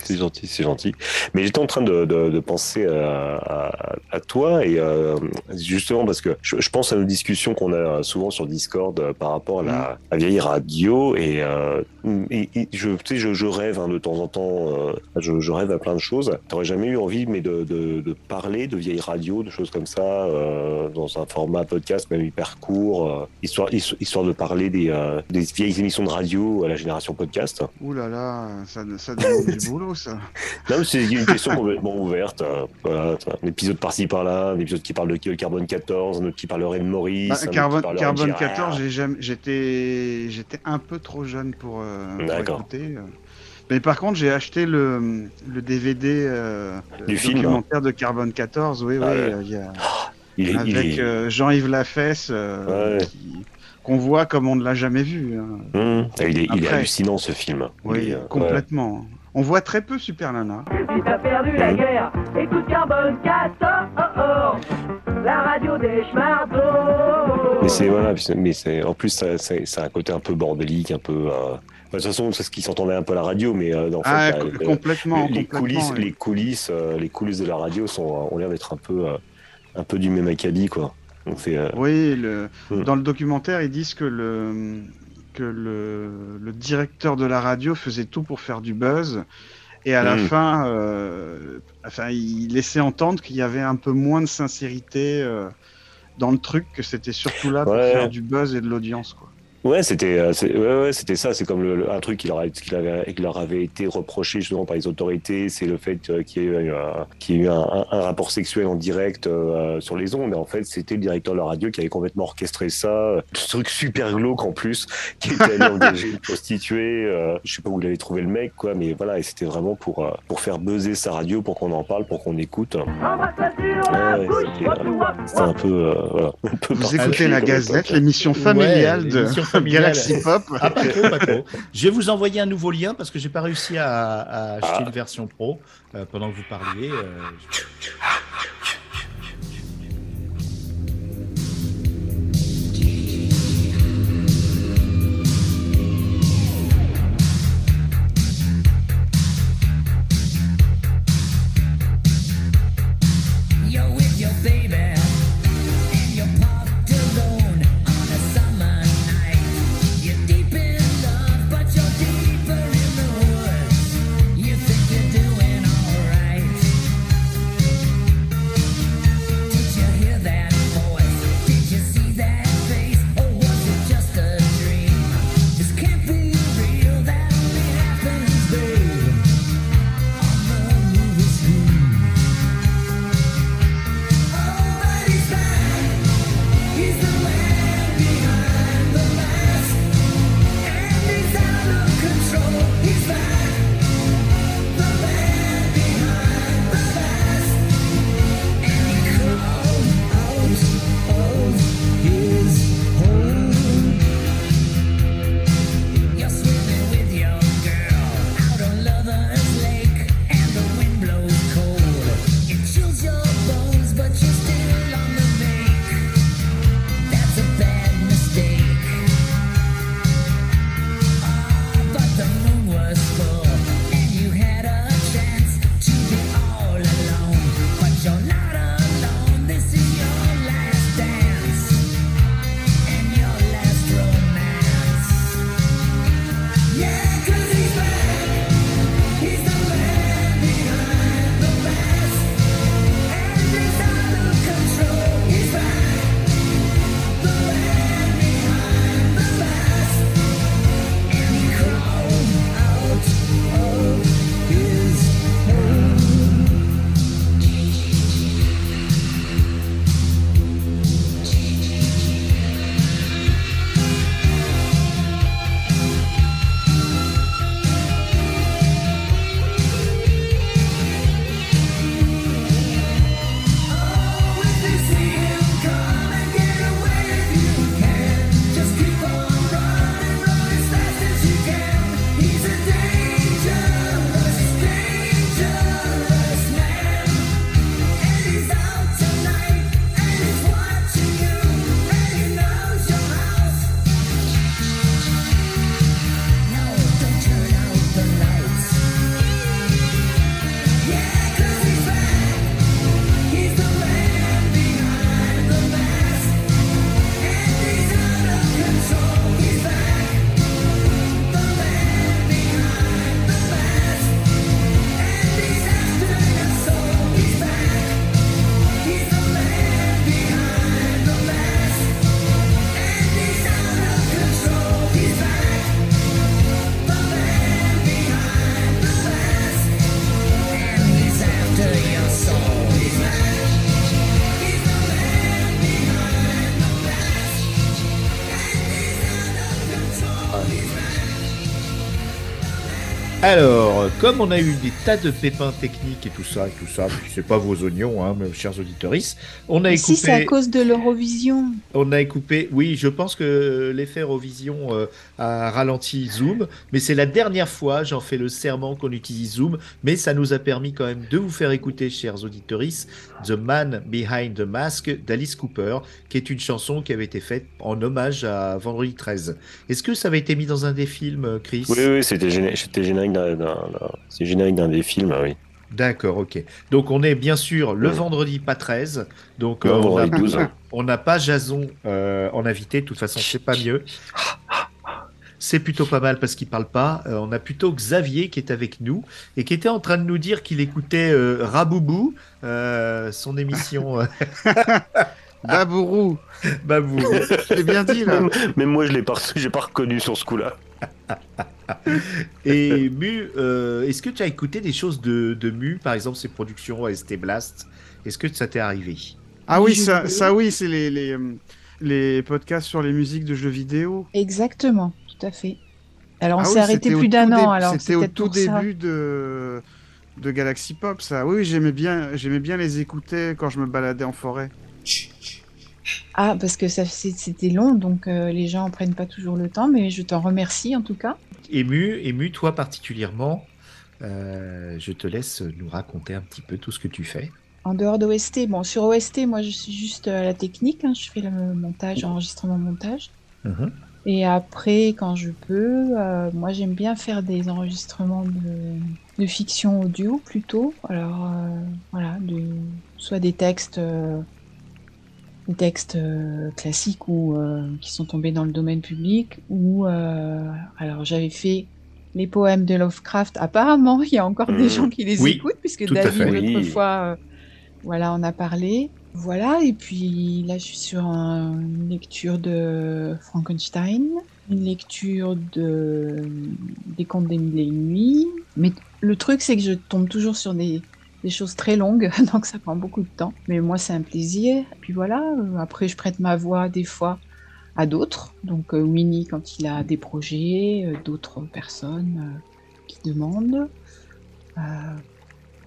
C'est gentil, c'est gentil. Mais j'étais en train de, de, de penser à, à, à toi et euh, justement parce que je, je pense à nos discussions qu'on a souvent sur Discord euh, par rapport à la, la vieille radio et, euh, et- et je, tu sais, je, je rêve hein, de temps en temps, euh, je, je rêve à plein de choses. T'aurais jamais eu envie mais de, de, de parler de vieilles radios, de choses comme ça dans un format podcast même hyper court, histoire, histoire de parler des, des vieilles émissions de radio à la génération podcast. Ouh là là, ça ça demande du boulot Non, c'est une question complètement ouverte. euh, Voilà, un épisode par-ci par-là, un épisode qui parle de carbone 14, un autre qui parlerait de Maurice. Bah, qui Carbone, parlerait de Carbone Gérard. 14, j'ai jamais- j'étais j'étais un peu trop jeune pour, euh, pour écouter. euh. Mais par contre, j'ai acheté le, le DVD euh, Du film, hein. documentaire de Carbone 14. Oui, Ah oui, ouais. il y a- Il est, il avec euh, Jean-Yves Lafesse, Ouais. qui- qu'on voit comme on ne l'a jamais vu. hein. Il est, il est hallucinant ce film. Il Oui, est, complètement. On voit très peu Super Nana. Si t'as perdu la guerre, écoute Carbone 14, oh oh, la radio des schmardos. Mais c'est voilà, mais c'est en plus ça, c'est un côté un peu bordélique, un peu. euh, bah, De toute façon, c'est ce qui s'entendait un peu à la radio, mais euh, en fait, Ah, la- co- la- complètement. les, complètement, coulisses, oui. les coulisses, euh, les coulisses de la radio sont, ont l'air d'être un peu, euh, un peu du même acabit, quoi. Donc euh, Oui, le... Mm. dans le documentaire, ils disent que le que le... le directeur de la radio faisait tout pour faire du buzz. Et à la Mm. fin, euh, enfin, il laissait entendre qu'il y avait un peu moins de sincérité euh, dans le truc, que c'était surtout là pour Ouais. faire du buzz et de l'audience. quoi. Ouais, c'était euh, c'est- ouais, ouais, c'était ça. C'est comme le, le- un truc qui leur, a- qui, avait, qui leur avait été reproché justement par les autorités, c'est le fait euh, qu'il y ait eu, euh, qu'il y ait eu un, un- un rapport sexuel en direct euh, sur les ondes. Et en fait, c'était le directeur de la radio qui avait complètement orchestré ça. Ce truc super glauque en plus, qui était allé engager une prostituée. euh, je sais pas où il avait trouvé le mec, quoi, mais voilà. Et c'était vraiment pour, euh, pour faire buzzer sa radio, pour qu'on en parle, pour qu'on écoute. Embrasse-la sur la Ouais, c'était, C'était un peu, euh, voilà, un peu Vous écoutez la Gazette, l'émission familiale Ouais, de Galaxy Pop. Ah, pas trop, pas trop. Je vais vous envoyer un nouveau lien parce que j'ai pas réussi à, à acheter Ah. une version pro euh, pendant que vous parliez. euh, comme on a eu des tas de pépins techniques et tout ça, et tout ça, c'est pas vos oignons, hein, mes chers auditeurs, on a Mais si, c'est à écoupé, cause de l'Eurovision. On a écoupé, oui, je pense que l'effet Eurovision euh, a ralenti Zoom, mais c'est la dernière fois, j'en fais le serment qu'on utilise Zoom, mais ça nous a permis quand même de vous faire écouter, chers auditeurs, The Man Behind the Mask d'Alice Cooper, qui est une chanson qui avait été faite en hommage à Vendredi 13. Est-ce que ça avait été mis dans un des films, Chris? Oui, oui, c'était géné- c'était générique d'un, des films, oui. D'accord, ok. Donc on est bien sûr le vendredi pas 13. Donc Non, euh, on n'a 12. on n'a pas Jason euh, en invité. De toute façon, c'est pas mieux. C'est plutôt pas mal parce qu'il parle pas. Euh, on a plutôt Xavier qui est avec nous et qui était en train de nous dire qu'il écoutait euh, Raboubou, euh, son émission Babourou. Babourou. L'ai bien dit là. Même, moi, je l'ai pas, j'ai pas reconnu sur ce coup-là. Et Mu, euh, est-ce que tu as écouté des choses de, de Mu, par exemple ses productions ST Blast? Est-ce que ça t'est arrivé? Ah oui, ça, ça oui, c'est les, les, les podcasts sur les musiques de jeux vidéo. Exactement, tout à fait. Alors on Ah s'est oui, arrêté plus d'un an, alors C'était au tout ça. début de, de Galaxy Pop, ça. Oui, j'aimais bien, j'aimais bien les écouter quand je me baladais en forêt. Ah, parce que c'était long, donc euh, les gens en prennent pas toujours le temps, mais je t'en remercie en tout cas. Ému, ému, toi particulièrement, euh, je te laisse nous raconter un petit peu tout ce que tu fais. En dehors d'OST, bon, sur OST, moi je suis juste à la technique, hein, je fais le montage, enregistrement, montage. Mhm. Et après, quand je peux, euh, moi j'aime bien faire des enregistrements de, de fiction audio plutôt. Alors euh, voilà, de, soit des textes, euh, textes euh, classiques ou euh, qui sont tombés dans le domaine public. Ou euh, alors j'avais fait les poèmes de Lovecraft. Apparemment, il y a encore des Mhm. gens qui les Oui, écoutent puisque David l'autre fois, voilà, on a parlé. Voilà, et puis là, je suis sur un- une lecture de Frankenstein, une lecture de des contes des mille et une nuits. Mais le truc, c'est que je tombe toujours sur des, des choses très longues, donc ça prend beaucoup de temps. Mais moi, c'est un plaisir. Et puis voilà, euh, après, je prête ma voix des fois à d'autres. Donc euh, Winnie, quand il a des projets, euh, d'autres personnes qui demandent. Euh,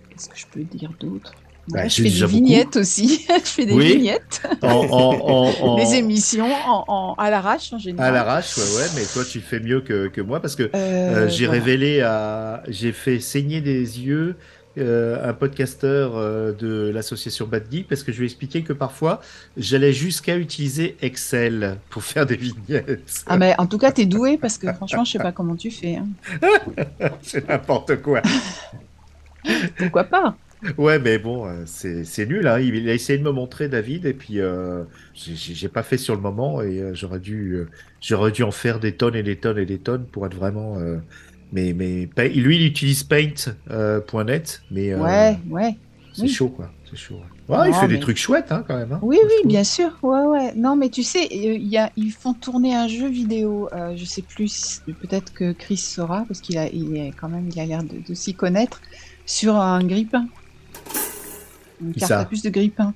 Qu'est-ce que je peux dire d'autre? Bah, Ouais, je fais des vignettes aussi. je fais des vignettes, des émissions en, en- à l'arrache en général. à l'arrache, ouais, ouais, mais toi tu fais mieux que, que moi parce que Euh, euh, j'ai voilà. révélé à, j'ai fait saigner des yeux euh, un podcasteur euh, de l'association Bad Geek parce que je lui ai expliqué que parfois j'allais jusqu'à utiliser Excel pour faire des vignettes. Ah mais en tout cas, t'es doué parce que franchement, je sais pas comment tu fais. hein. C'est n'importe quoi. Pourquoi pas? Ouais, mais bon, euh, c'est nul. Hein. Il, a essayé de me montrer David et puis euh, j'ai- pas fait sur le moment et euh, j'aurais dû euh, j'aurais dû en faire des tonnes et des tonnes et des tonnes pour être vraiment. Euh, mais mais lui, il utilise Paint.net, mais euh, Ouais, ouais. c'est oui. chaud quoi. C'est chaud. Ouais, il fait des trucs chouettes hein, quand même. hein. Oui, oui, trouve. bien sûr. Ouais, ouais. Non, mais tu sais, euh, il y a, ils font tourner un jeu vidéo. euh, je sais plus. Peut-être que Chris saura parce qu'il a, il est quand même, il a l'air de, de s'y connaître sur un grippin. Une carte à puce de grippin.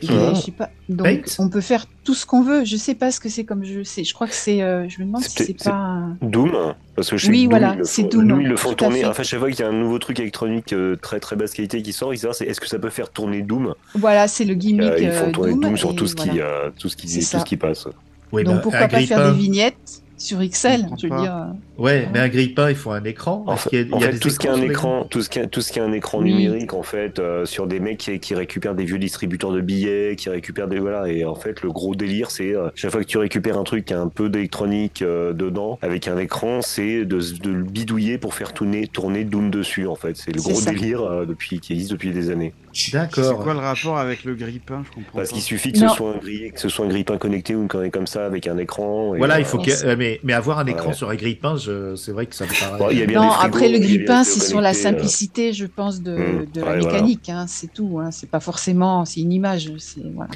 Qui- je sais pas. Donc, on peut faire tout ce qu'on veut. Je sais pas ce que c'est comme jeu. Je crois que c'est. euh, je me demande si c'est pas. Doom, parce que je sais Oui, que voilà, c'est Doom, Doom, ils le font tout tourner. Enfin, chaque fois qu'il y a un nouveau truc électronique euh, très très basse qualité qui sort, ils disent, ah, c'est est-ce que ça peut faire tourner Doom? Voilà, c'est le gimmick. Euh, Ils font euh, tourner Doom, Doom, sur tout ce qui, voilà. euh, tout ce qui, tout ce qui passe. Oui, Donc mais pourquoi pas faire des vignettes sur Excel Je veux dire. euh, Ouais, mais un grippin, il faut un écran. En fait, qu'il y a- il en y a fait, des tout ce qui est un écran, tout ce qui est, tout ce qui est un écran Oui. numérique, en fait, euh, sur des mecs qui, qui récupèrent des vieux distributeurs de billets, qui récupèrent des voilà, et en fait, le gros délire, c'est euh, chaque fois que tu récupères un truc qui a un peu d'électronique euh, dedans, avec un écran, c'est de, de le bidouiller pour faire tourner, tourner Doom dessus, en fait. C'est le C'est gros ça. délire euh, depuis qui existe depuis des années. C'est D'accord. quoi le rapport avec le grippin Je comprends Parce pas. qu'il suffit que Non. ce soit un grille, que ce soit un grippin connecté ou une connerie comme ça avec un écran. et, Voilà, il faut que, euh, mais, mais avoir un écran Ouais. sur un grippin, je- c'est vrai que ça me paraît. Y a bien Non, après le des c'est sur la euh. simplicité, je pense, de, Mm. de la Ouais, voilà. mécanique. hein, c'est tout. Hein, c'est pas forcément, c'est une image. C'est voilà.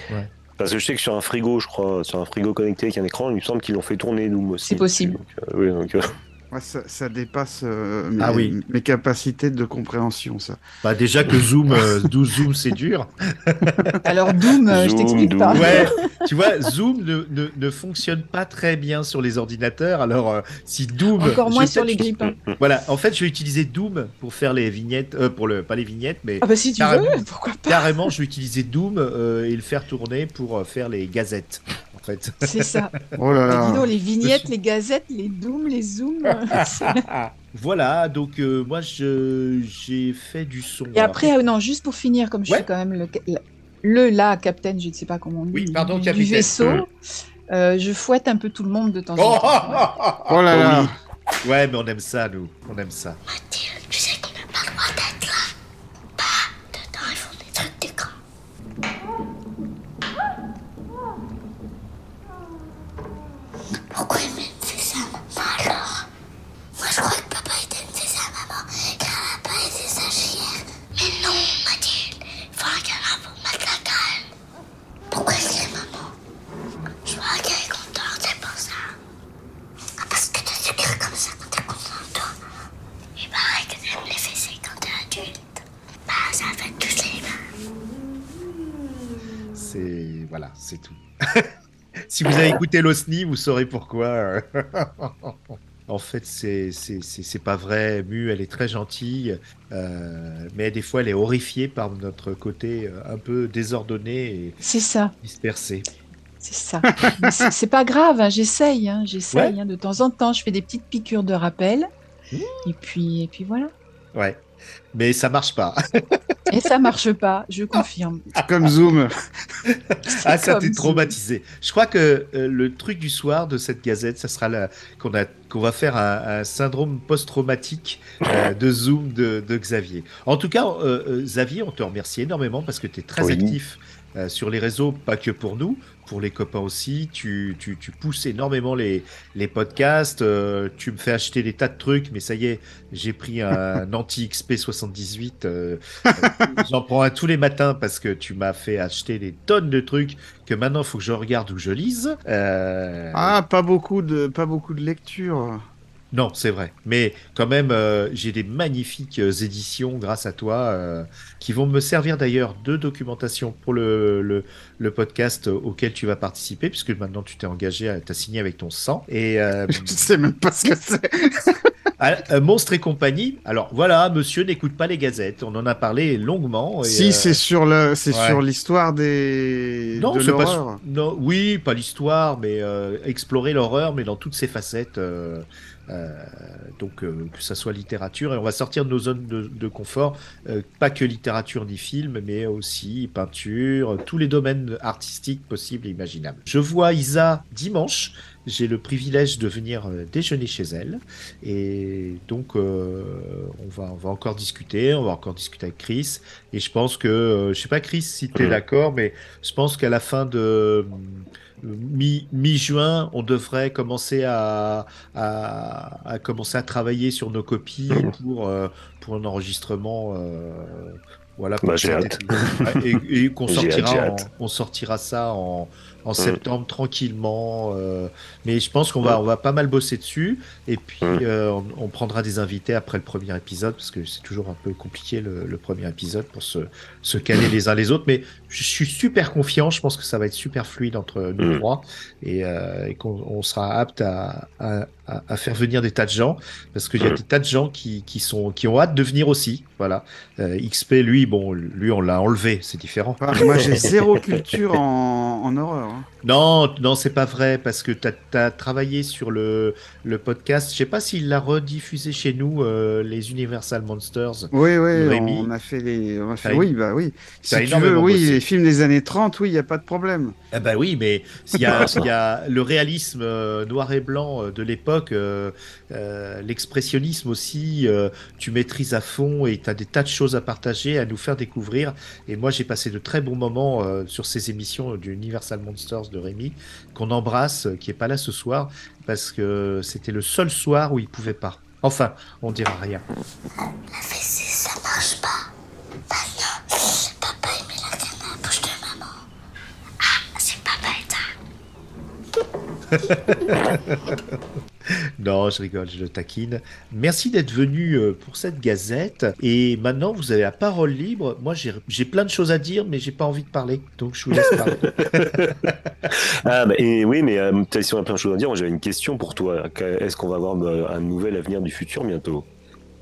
Parce que je sais que sur un frigo, je crois, sur un frigo connecté avec un écran, il me semble qu'ils l'ont fait tourner Doom aussi. C'est possible. Donc, euh, oui, donc, euh, Ouais, ça, ça dépasse euh, mes, Ah oui. mes capacités de compréhension, ça. Bah déjà que Zoom, euh, 12 Zoom, c'est dur. Alors Doom, euh, je Zoom, t'explique Doom. pas. Ouais, tu vois, Zoom ne, ne, ne fonctionne pas très bien sur les ordinateurs. Alors, euh, si Doom. Encore je moins sur les grippins. Voilà, en fait, je vais utiliser Doom pour faire les vignettes, euh, pour le, pas les vignettes, mais Ah bah si tu Carrément. veux, pourquoi pas? carrément, je vais utiliser Doom euh, et le faire tourner pour euh, faire les gazettes, en fait. C'est ça. Oh là dis là. donc, les vignettes, les gazettes, les dooms, les zooms. Euh, voilà, donc euh, moi, je j'ai fait du son. Et Alors, après, euh, non, juste pour finir, comme je Ouais. suis quand même le, le là, capitaine, je ne sais pas comment on dit, Oui, pardon, du, du vaisseau, Mm. euh, je fouette un peu tout le monde de temps Oh, en temps. oh, oh, oh. Oh là là. Ouais, mais on aime ça, nous. On aime ça. Mathilde, tu sais qu'on n'a pas le droit d'être là. Bah, dedans, ils font des trucs d'écran. Pourquoi il me fait ça, maman, alors Moi, je crois que papa, il t'a fait ça, maman, car elle a pas été stagiaire. Mais non, Mathilde, il faut un câlin pour mettre la calme. Pourquoi il est maman Je vois qu'elle est contente, c'est pour ça. Ah, parce que tu sourires comme ça quand t'es content, toi. Il paraît que t'aimes les fessées quand t'es adulte. Bah, ça fait tous les mains. C'est voilà, c'est tout. si vous avez écouté l'OSNI, vous saurez pourquoi. euh. en fait, c'est pas vrai. Mu, elle est très gentille, euh, mais des fois, elle est horrifiée par notre côté euh, un peu désordonné et C'est ça, dispersé. c'est ça. C'est c'est pas grave, hein, j'essaye, hein, j'essaye. Ouais. hein, de temps en temps, je fais des petites piqûres de rappel. Mmh. Et puis, et puis voilà. Ouais, mais ça marche pas. Et ça marche pas, je confirme. Comme Zoom. Ah, ça t'es traumatisé. Je crois que euh, le truc du soir de cette gazette, ça sera la... qu'on va faire un, un syndrome post-traumatique euh, de Zoom de, de Xavier. En tout cas, euh, euh, Xavier, on te remercie énormément parce que tu es très Oui. actif euh, sur les réseaux, pas que pour nous, pour les copains aussi. Tu, tu, tu pousses énormément les, les podcasts. euh, tu me fais acheter des tas de trucs, mais ça y est, j'ai pris un anti-XP 78. euh, euh, J'en prends un tous les matins parce que tu m'as fait acheter des tonnes de trucs que maintenant il faut que je regarde ou que je lise. Euh, Ah, pas beaucoup de, pas beaucoup de lecture. Non, c'est vrai. Mais quand même, euh, j'ai des magnifiques euh, éditions grâce à toi euh, qui vont me servir d'ailleurs de documentation pour le, le, le podcast auquel tu vas participer, puisque maintenant tu t'es engagé, à- t'as signé avec ton sang. Et euh, Je sais même pas ce que c'est. à- à Monstre et compagnie. Alors voilà, monsieur n'écoute pas les gazettes. On en a parlé longuement. et, Si, c'est sur le, c'est ouais. sur l'histoire des, Non, de c'est pas. Non, oui, pas l'histoire, mais explorer l'horreur, mais dans toutes ses facettes. Euh, donc euh, que ça soit littérature et on va sortir de nos zones de, de confort, euh, pas que littérature ni film, mais aussi peinture, tous les domaines artistiques possibles et imaginables. Je vois Isa dimanche. J'ai le privilège de venir déjeuner chez elle et donc euh, on va on va encore discuter, on va encore discuter avec Chris et je pense que je sais pas Chris si tu es Mhm. d'accord, mais je pense qu'à la fin de mi-juin, on devrait commencer à, à, à commencer à travailler sur nos copies pour, euh, pour un enregistrement. euh, voilà, Bah, j'ai hâte. et, et qu'on sortira, en- on sortira ça en, en Mm. septembre tranquillement. euh, mais je pense qu'on va, Mm. on va pas mal bosser dessus. Et puis, Mm. euh, on, on prendra des invités après le premier épisode, parce que c'est toujours un peu compliqué le, le premier épisode pour se, se caler les uns les autres. Mais je suis super confiant. Je pense que ça va être super fluide entre nous trois et, euh, et qu'on on sera apte à, à, à- à faire venir des tas de gens, parce qu'il y a des tas de gens qui, qui, sont, qui ont hâte de venir aussi. Voilà. Euh, XP, lui, bon, lui, on l'a enlevé, c'est différent. Ah, moi, j'ai zéro culture en, en horreur. Hein. Non, non, c'est pas vrai, parce que tu as, travaillé sur le, le podcast. Je sais pas s'il l'a rediffusé chez nous, euh, les Universal Monsters. Oui, oui, Rémi. on a fait les. On a fait... T'as- Oui, bah oui. Si tu veux, oui, bossé. les films des années 30, oui, il n'y a pas de problème. Ah bah oui, mais il y a, il y a le réalisme euh, noir et blanc euh, de l'époque, euh, euh, l'expressionnisme aussi, euh, tu maîtrises à fond et tu as des tas de choses à partager, à nous faire découvrir. Et moi, j'ai passé de très bons moments euh, sur ces émissions du Universal Monsters de Rémi, qu'on embrasse, euh, qui est pas là ce soir, parce que c'était le seul soir où il pouvait pas. Enfin, on dira rien. La fessée, ça marche pas. Non, papa il met la canne à la bouche de maman. Ah, c'est papa éteint. Non, je rigole, je le taquine. Merci d'être venu euh, pour cette gazette. Et maintenant, vous avez la parole libre. Moi, j'ai plein de choses à dire, mais j'ai pas envie de parler. Donc, je vous laisse parler. Ah, bah, et oui, mais euh, t'as- si on a plein de choses à dire, moi j'avais une question pour toi. Est-ce qu'on va avoir euh, un nouvel avenir du futur bientôt?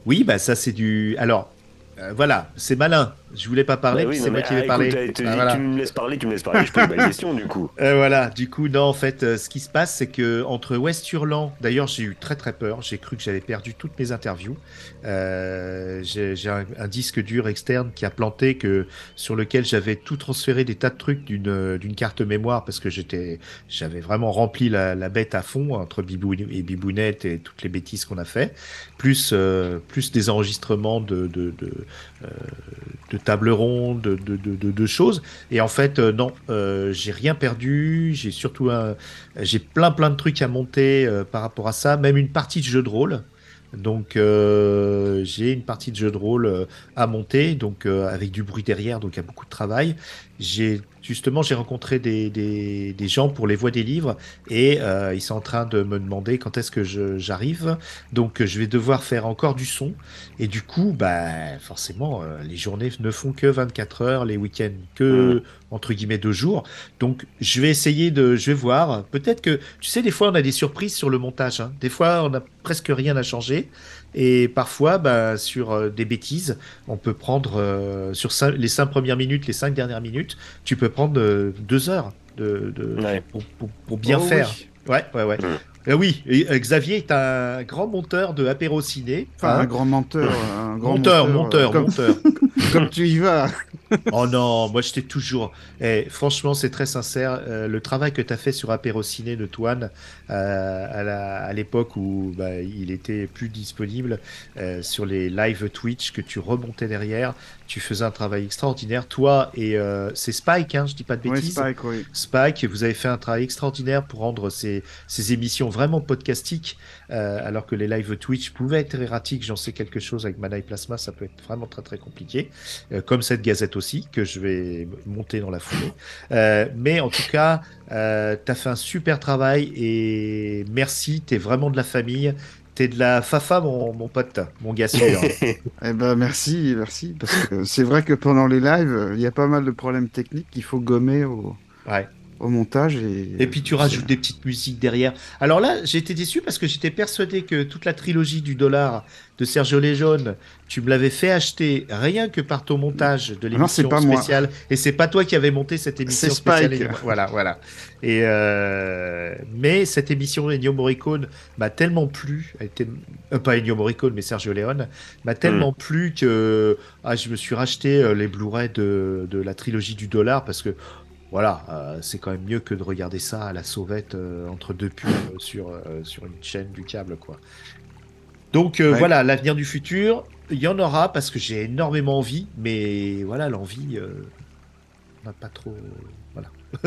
Oui, bah ça, c'est du. Alors, euh, voilà, c'est malin. Je voulais pas parler, Bah oui, c'est moi qui vais ah, parler. écoute, tu, Ah, voilà. tu me laisses parler, tu me laisses parler, je pose ma question du coup. Euh, voilà, du coup, non, en fait, euh, ce qui se passe, c'est que entre West Hurlant, d'ailleurs, j'ai eu très très peur. J'ai cru que j'avais perdu toutes mes interviews. Euh, j'ai un, un disque dur externe qui a planté, que sur lequel j'avais tout transféré des tas de trucs d'une euh, d'une carte mémoire parce que j'étais, j'avais vraiment rempli la, la bête à fond entre Bibou et Bibounette et toutes les bêtises qu'on a fait, plus euh, plus des enregistrements de de, de, euh, de tables rondes, de, de, choses. Et en fait, euh, non, euh, j'ai rien perdu. J'ai surtout un, j'ai plein plein de trucs à monter euh, par rapport à ça, même une partie de jeu de rôle. Donc j'ai une partie de jeu de rôle à monter, donc avec du bruit derrière, donc il y a beaucoup de travail. J'ai justement j'ai rencontré des, des, des gens pour les voix des livres et euh, ils sont en train de me demander quand est-ce que j'arrive. Donc je vais devoir faire encore du son et du coup bah forcément euh, les journées ne font que 24 heures, les week-ends que entre guillemets deux jours. Donc je vais essayer de, je vais voir. Peut-être que tu sais des fois on a des surprises sur le montage. hein. Des fois on n'a presque rien à changer. Et parfois, bah, sur euh, des bêtises, on peut prendre euh, sur cinq- les cinq premières minutes, les cinq dernières minutes, tu peux prendre euh, deux heures de, de- pour, pour- pour bien Oh faire. oui. Ouais, ouais, ouais. Euh, oui, et, euh, Xavier est un grand monteur de apéro ciné. Enfin, hein. un grand menteur. Un grand monteur, monteur, monteur, comme- monteur. Comme tu y vas. oh non, moi j'étais toujours. Eh, franchement, c'est très sincère. euh, le travail que tu as fait sur Apéro Ciné de Toine euh, à l'époque où bah, il était plus disponible sur les live Twitch que tu remontais derrière, tu faisais un travail extraordinaire. Toi et euh, c'est Spike, hein, je dis pas de bêtises. Spike, oui. Spike, vous avez fait un travail extraordinaire pour rendre ces, ces émissions vraiment podcastiques, euh, alors que les live Twitch pouvaient être erratiques. J'en sais quelque chose avec Mana et Plasma, ça peut être vraiment très très compliqué, Euh, comme cette gazette aussi que je vais monter dans la foulée. Mais en tout cas, tu as fait un super travail et merci. Tu es vraiment de la famille. T'es de la Fafa, mon, mon pote, mon gars sûr. Eh ben merci, merci. Parce que c'est vrai que pendant les lives, il y a pas mal de problèmes techniques qu'il faut gommer au, Ouais. Au montage. Et, Et puis tu rajoutes des petites musiques derrière. Alors là, été déçu parce que j'étais persuadé que toute la trilogie du dollar de Sergio Leone, tu me l'avais fait acheter rien que par ton montage de non, c'est l'émission moi. spéciale. Et c'est pas toi qui avais monté cette émission C'est spéciale. Voilà, voilà. Et euh, mais cette émission Ennio Morricone m'a tellement plu, elle était euh, pas Ennio Morricone mais Sergio Leone m'a tellement plu que ah, je me suis racheté euh, les Blu-ray de, de la trilogie du dollar parce que voilà, euh, c'est quand même mieux que de regarder ça à la sauvette euh, entre deux pubs euh, sur, euh, sur une chaîne du câble, quoi. Donc Ouais. voilà, l'avenir du futur, il y en aura parce que j'ai énormément envie, mais voilà, l'envie, on n'a pas trop. Voilà.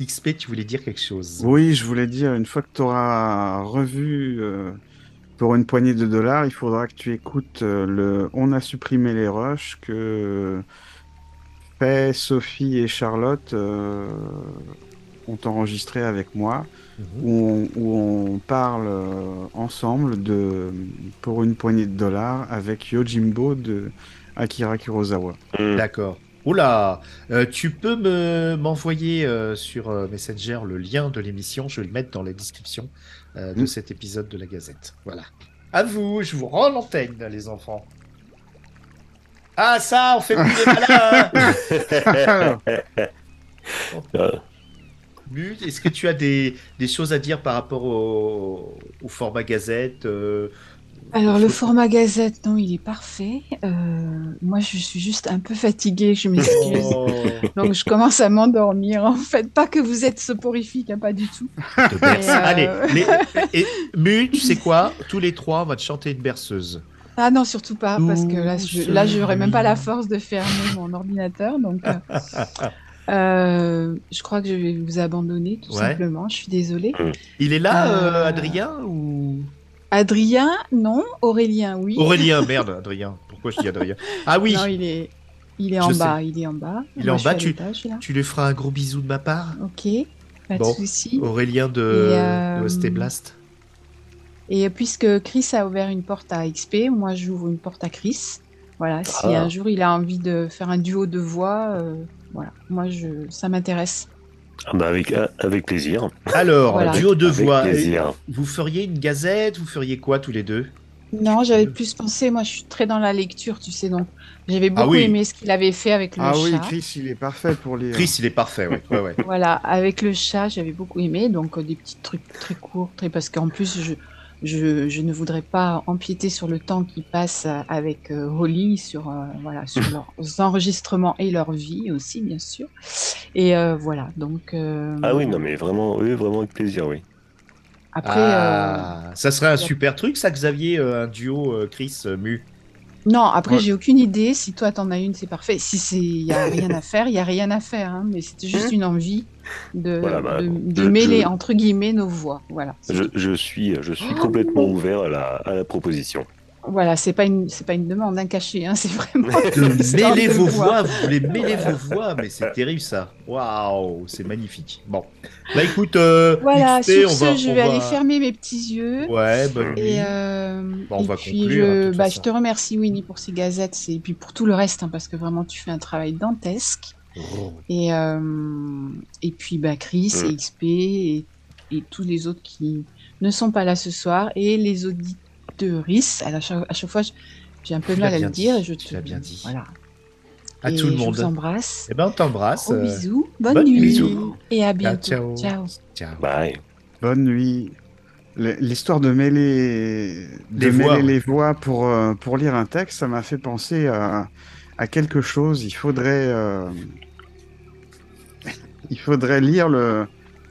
XP, tu voulais dire quelque chose? Oui, je voulais dire, une fois que tu auras revu pour une poignée de dollars, il faudra que tu écoutes le On a supprimé les rushs que fait Sophie et Charlotte euh, ont enregistré avec moi, où, on, où on parle euh, ensemble de pour une poignée de dollars avec Yojimbo de Akira Kurosawa. D'accord. Oula, euh, tu peux me m'envoyer euh, sur euh, Messenger le lien de l'émission, je vais le mettre dans la description euh, de Mm. cet épisode de la Gazette. Voilà. À vous, je vous rends l'antenne, les enfants. Ah ça, on fait plus les malins. hein Mut, est-ce que tu as des, des choses à dire par rapport au, au format Gazette euh, Alors, le format gazette, non, il est parfait. Euh, moi, je suis juste un peu fatiguée, je m'excuse. Oh, Donc, je commence à m'endormir. En fait, pas que vous êtes soporifique, hein, pas du tout. de berce. Et, euh, Allez, les- et, Mut, tu sais quoi? Tous les trois, on va te chanter une berceuse. Ah non, surtout pas, parce que là, je, là, j'aurais même pas la force de fermer mon ordinateur. Donc, euh, euh, je crois que je vais vous abandonner, tout Ouais. simplement. Je suis désolée. Il est là, euh, Adrien ou? Adrien, non. Aurélien, oui. Aurélien, merde, Adrien. Pourquoi je dis Adrien? Ah oui, Non, il est, il est Je en sais. bas. Il est en bas. il est en bas. Tu, tu lui feras un gros bisou de ma part Ok, pas Bon. de souci. Aurélien de, euh, de ST Blast. Et puisque Chris a ouvert une porte à XP, moi j'ouvre une porte à Chris. Voilà, si Ah. un jour il a envie de faire un duo de voix, euh, voilà, moi je, ça m'intéresse. Ah bah avec, ah, avec plaisir. Alors, Voilà. duo de Avec voix. plaisir. Vous feriez une gazette Vous feriez quoi tous les deux? Non, j'avais plus pensé, moi je suis très dans la lecture, tu sais, donc j'avais beaucoup Ah oui. aimé ce qu'il avait fait avec le Ah chat. oui, Chris, il est parfait pour lire. Chris, il est parfait, ouais. ouais, ouais. Voilà, avec le chat, j'avais beaucoup aimé, donc euh, des petits trucs très courts, très parce qu'en plus, je, je, je ne voudrais pas empiéter sur le temps qui passe euh, avec euh, Holly, sur, euh, voilà, sur leurs enregistrements et leur vie aussi, bien sûr. Et euh, voilà, donc euh, Ah oui, non mais vraiment, oui, vraiment avec plaisir, oui. après, euh, Ah, ça serait un super truc, ça, Xavier, euh, un duo euh, Chris euh, Mu. Non, après, Ouais. j'ai aucune idée. Si toi, t'en as une, c'est parfait. Si c'est, il y a rien à faire, il y a rien à faire, hein, mais c'était juste une envie de, Voilà, bah, de, de je- mêler je- entre guillemets nos voix. Voilà. Je, je suis, je suis Oh. complètement ouvert à la, à la proposition. Voilà, c'est pas une, c'est pas une demande d'un cachet, hein, c'est vraiment. De vos voix. vous voulez mêler vos voix, mais c'est terrible ça. Waouh, c'est magnifique. Bon, bah écoute, euh, Voilà, sur on ce, va, je on vais va- aller fermer mes petits yeux. Ouais, bonne nuit. Et, euh, Bon, on et va puis conclure, hein, je, bah, je te remercie Winnie pour ces gazettes et puis pour tout le reste hein, parce que vraiment tu fais un travail dantesque. Oh. Et, euh, et puis bah, Chris Mm. et XP et, et tous les autres qui ne sont pas là ce soir et les auditeuristes. À, la chaque, à chaque fois, je- j'ai un peu Tu de mal à le dire. dit, je tu te, l'as bien dit. Voilà. À Et tout le Je monde. vous embrasse. Eh ben, on t'embrasse. Gros bisous. Bonne, bonne nuit. nuit. Et à bientôt. ciao. Ciao. Ciao. Bye. Bonne nuit. L'histoire de mêler, de Les voix, mêler ouais. les voix pour, euh, pour lire un texte, ça m'a fait penser à, à quelque chose. Il faudrait, euh, il faudrait lire le,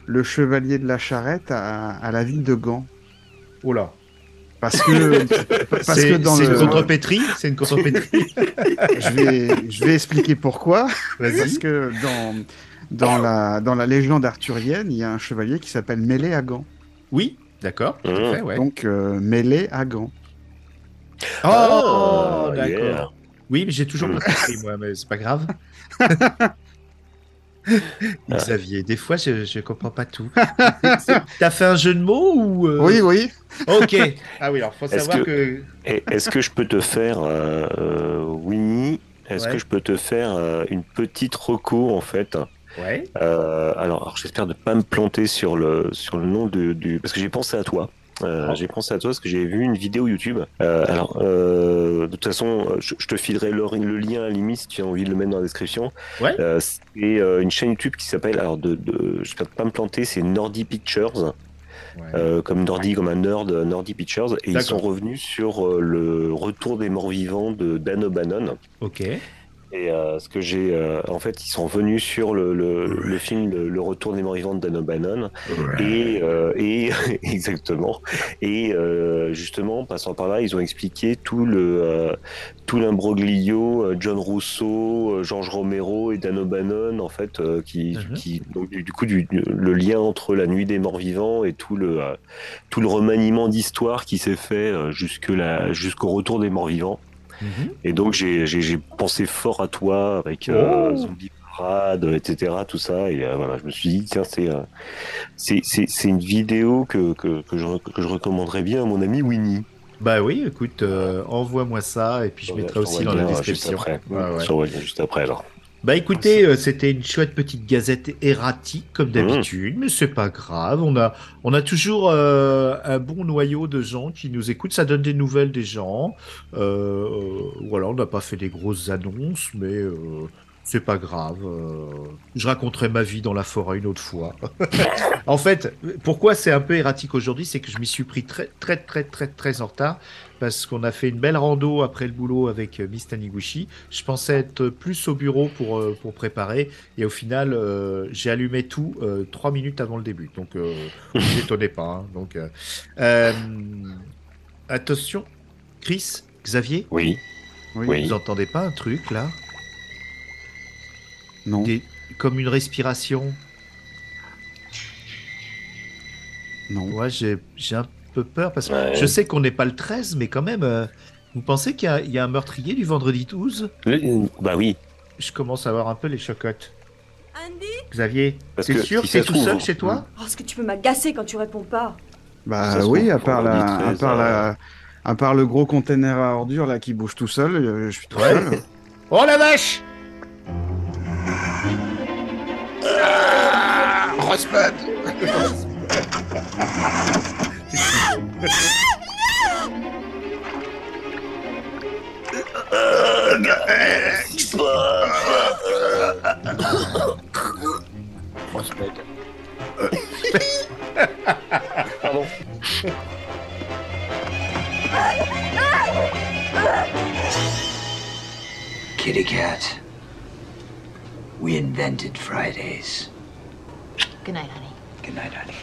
le Chevalier de la Charrette à, à la ville de Gand. Oh là. Parce que, parce C'est que dans c'est le. une contrepétrie C'est une contrepétrie je, vais, je vais expliquer pourquoi. Parce que dans, dans, la, dans la légende arthurienne, il y a un chevalier qui s'appelle Mêlé à Gand. Oui, d'accord, tout à Mmh. fait, ouais. Donc, euh, Mêlé à Gand. Oh, Ah, d'accord. yeah. Oui, mais j'ai toujours pas compris, moi, mais c'est pas grave. Xavier, des fois, je, je comprends pas tout. T'as fait un jeu de mots ou euh, Oui, oui. Ok. Ah oui, alors faut Est-ce savoir que... Est-ce que je peux te faire, euh, euh, Winnie, est-ce Ouais. que je peux te faire euh, une petite recours en fait? Ouais. Euh, alors, alors, j'espère ne pas me planter sur le, sur le nom de, du. Parce que j'ai pensé à toi. Euh, Oh. J'ai pensé à toi parce que j'ai vu une vidéo YouTube. Euh, alors, euh, de toute façon, je, je te filerai le, le lien à la limite si tu as envie de le mettre dans la description. Ouais. C'est une chaîne YouTube qui s'appelle, alors, de, de, j'espère pas me planter, c'est Nordy Pictures. Ouais. Comme Nordy, comme un nerd, Nordy Pictures, et ils sont revenus sur le retour des morts vivants de Dan O'Bannon. Ok. Et euh, ce que j'ai, euh, en fait, ils sont venus sur le, le, le film le, Le Retour des morts vivants de Dan O'Bannon, et, euh, et exactement. Et euh, justement, passant par là, ils ont expliqué tout le euh, tout l'imbroglio John Rousseau, euh, George Romero et Dan O'Bannon, en fait, euh, qui, Mhm. qui donc du, coup du, le lien entre la nuit des morts vivants et tout le euh, tout le remaniement d'histoire qui s'est fait euh, jusque là jusqu'au retour des morts vivants. Et donc j'ai pensé fort à toi avec euh, Oh. Zombie Parade, etc. Tout ça. Et euh, voilà, je me suis dit, tiens, c'est euh, une vidéo que, que, que, je, que je recommanderais bien à mon ami Winnie. Bah oui, écoute, envoie-moi ça et puis je Ouais, mettrai je aussi dans la euh, juste description. après. Ouais, ouais. Je juste après alors. Bah écoutez, euh, c'était une chouette petite gazette erratique comme d'habitude, mais c'est pas grave. On a, on a toujours euh, un bon noyau de gens qui nous écoutent. Ça donne des nouvelles des gens. Euh, voilà, on n'a pas fait des grosses annonces, mais c'est pas grave. euh, je raconterai ma vie dans la forêt une autre fois. en fait, pourquoi c'est un peu erratique aujourd'hui, c'est que je m'y suis pris très, très, très, très, très en retard parce qu'on a fait une belle rando après le boulot avec euh, Miss Taniguchi. Je pensais être plus au bureau pour, euh, pour préparer et au final, euh, j'ai allumé tout euh, trois minutes avant le début. Donc, euh, ne vous étonnez pas. hein. Donc, euh, euh, attention, Chris, Xavier, Oui, Oui. oui. vous entendez pas un truc là? Non. Des- Comme une respiration Non. Moi, j'ai j'ai un peu peur parce que Ouais. je sais qu'on n'est pas le 13, mais quand même, euh, vous pensez qu'il y, a- il y a un meurtrier du vendredi 12 Le- bah oui. Je commence à avoir un peu les chocottes. Andy? Xavier, que sûr si que t'es tout seul chez toi? Oh, est-ce que tu peux m'agacer quand tu réponds pas? Bah oui, à part, à, 13, part euh, la, à part le gros container à ordures là qui bouge tout seul, euh, je suis tout Ouais. seul. Oh la vache Husband! Husband. Kitty cat. We invented Fridays. Good night, honey. Good night, honey.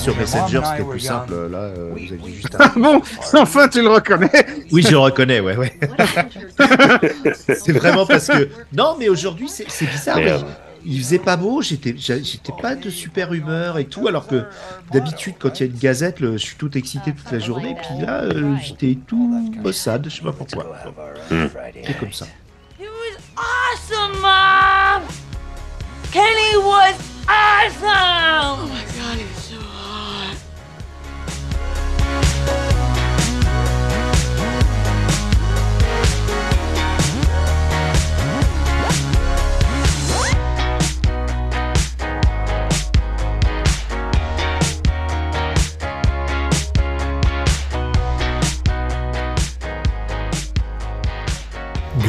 Sur Messenger, c'était plus simple. Là, euh, vous aviez juste Ah bon Enfin, tu le reconnais Oui, je le reconnais, ouais, ouais. c'est vraiment parce que. Non, mais aujourd'hui, c'est bizarre. Mais, euh, Il faisait pas beau, j'étais pas de super humeur et tout, alors que d'habitude, quand il y a une gazette, le- je suis tout excité toute la journée. Puis là, euh, j'étais tout maussade, je sais pas pourquoi. C'est comme ça. Awesome, Mom! Kenny was awesome! Oh my god,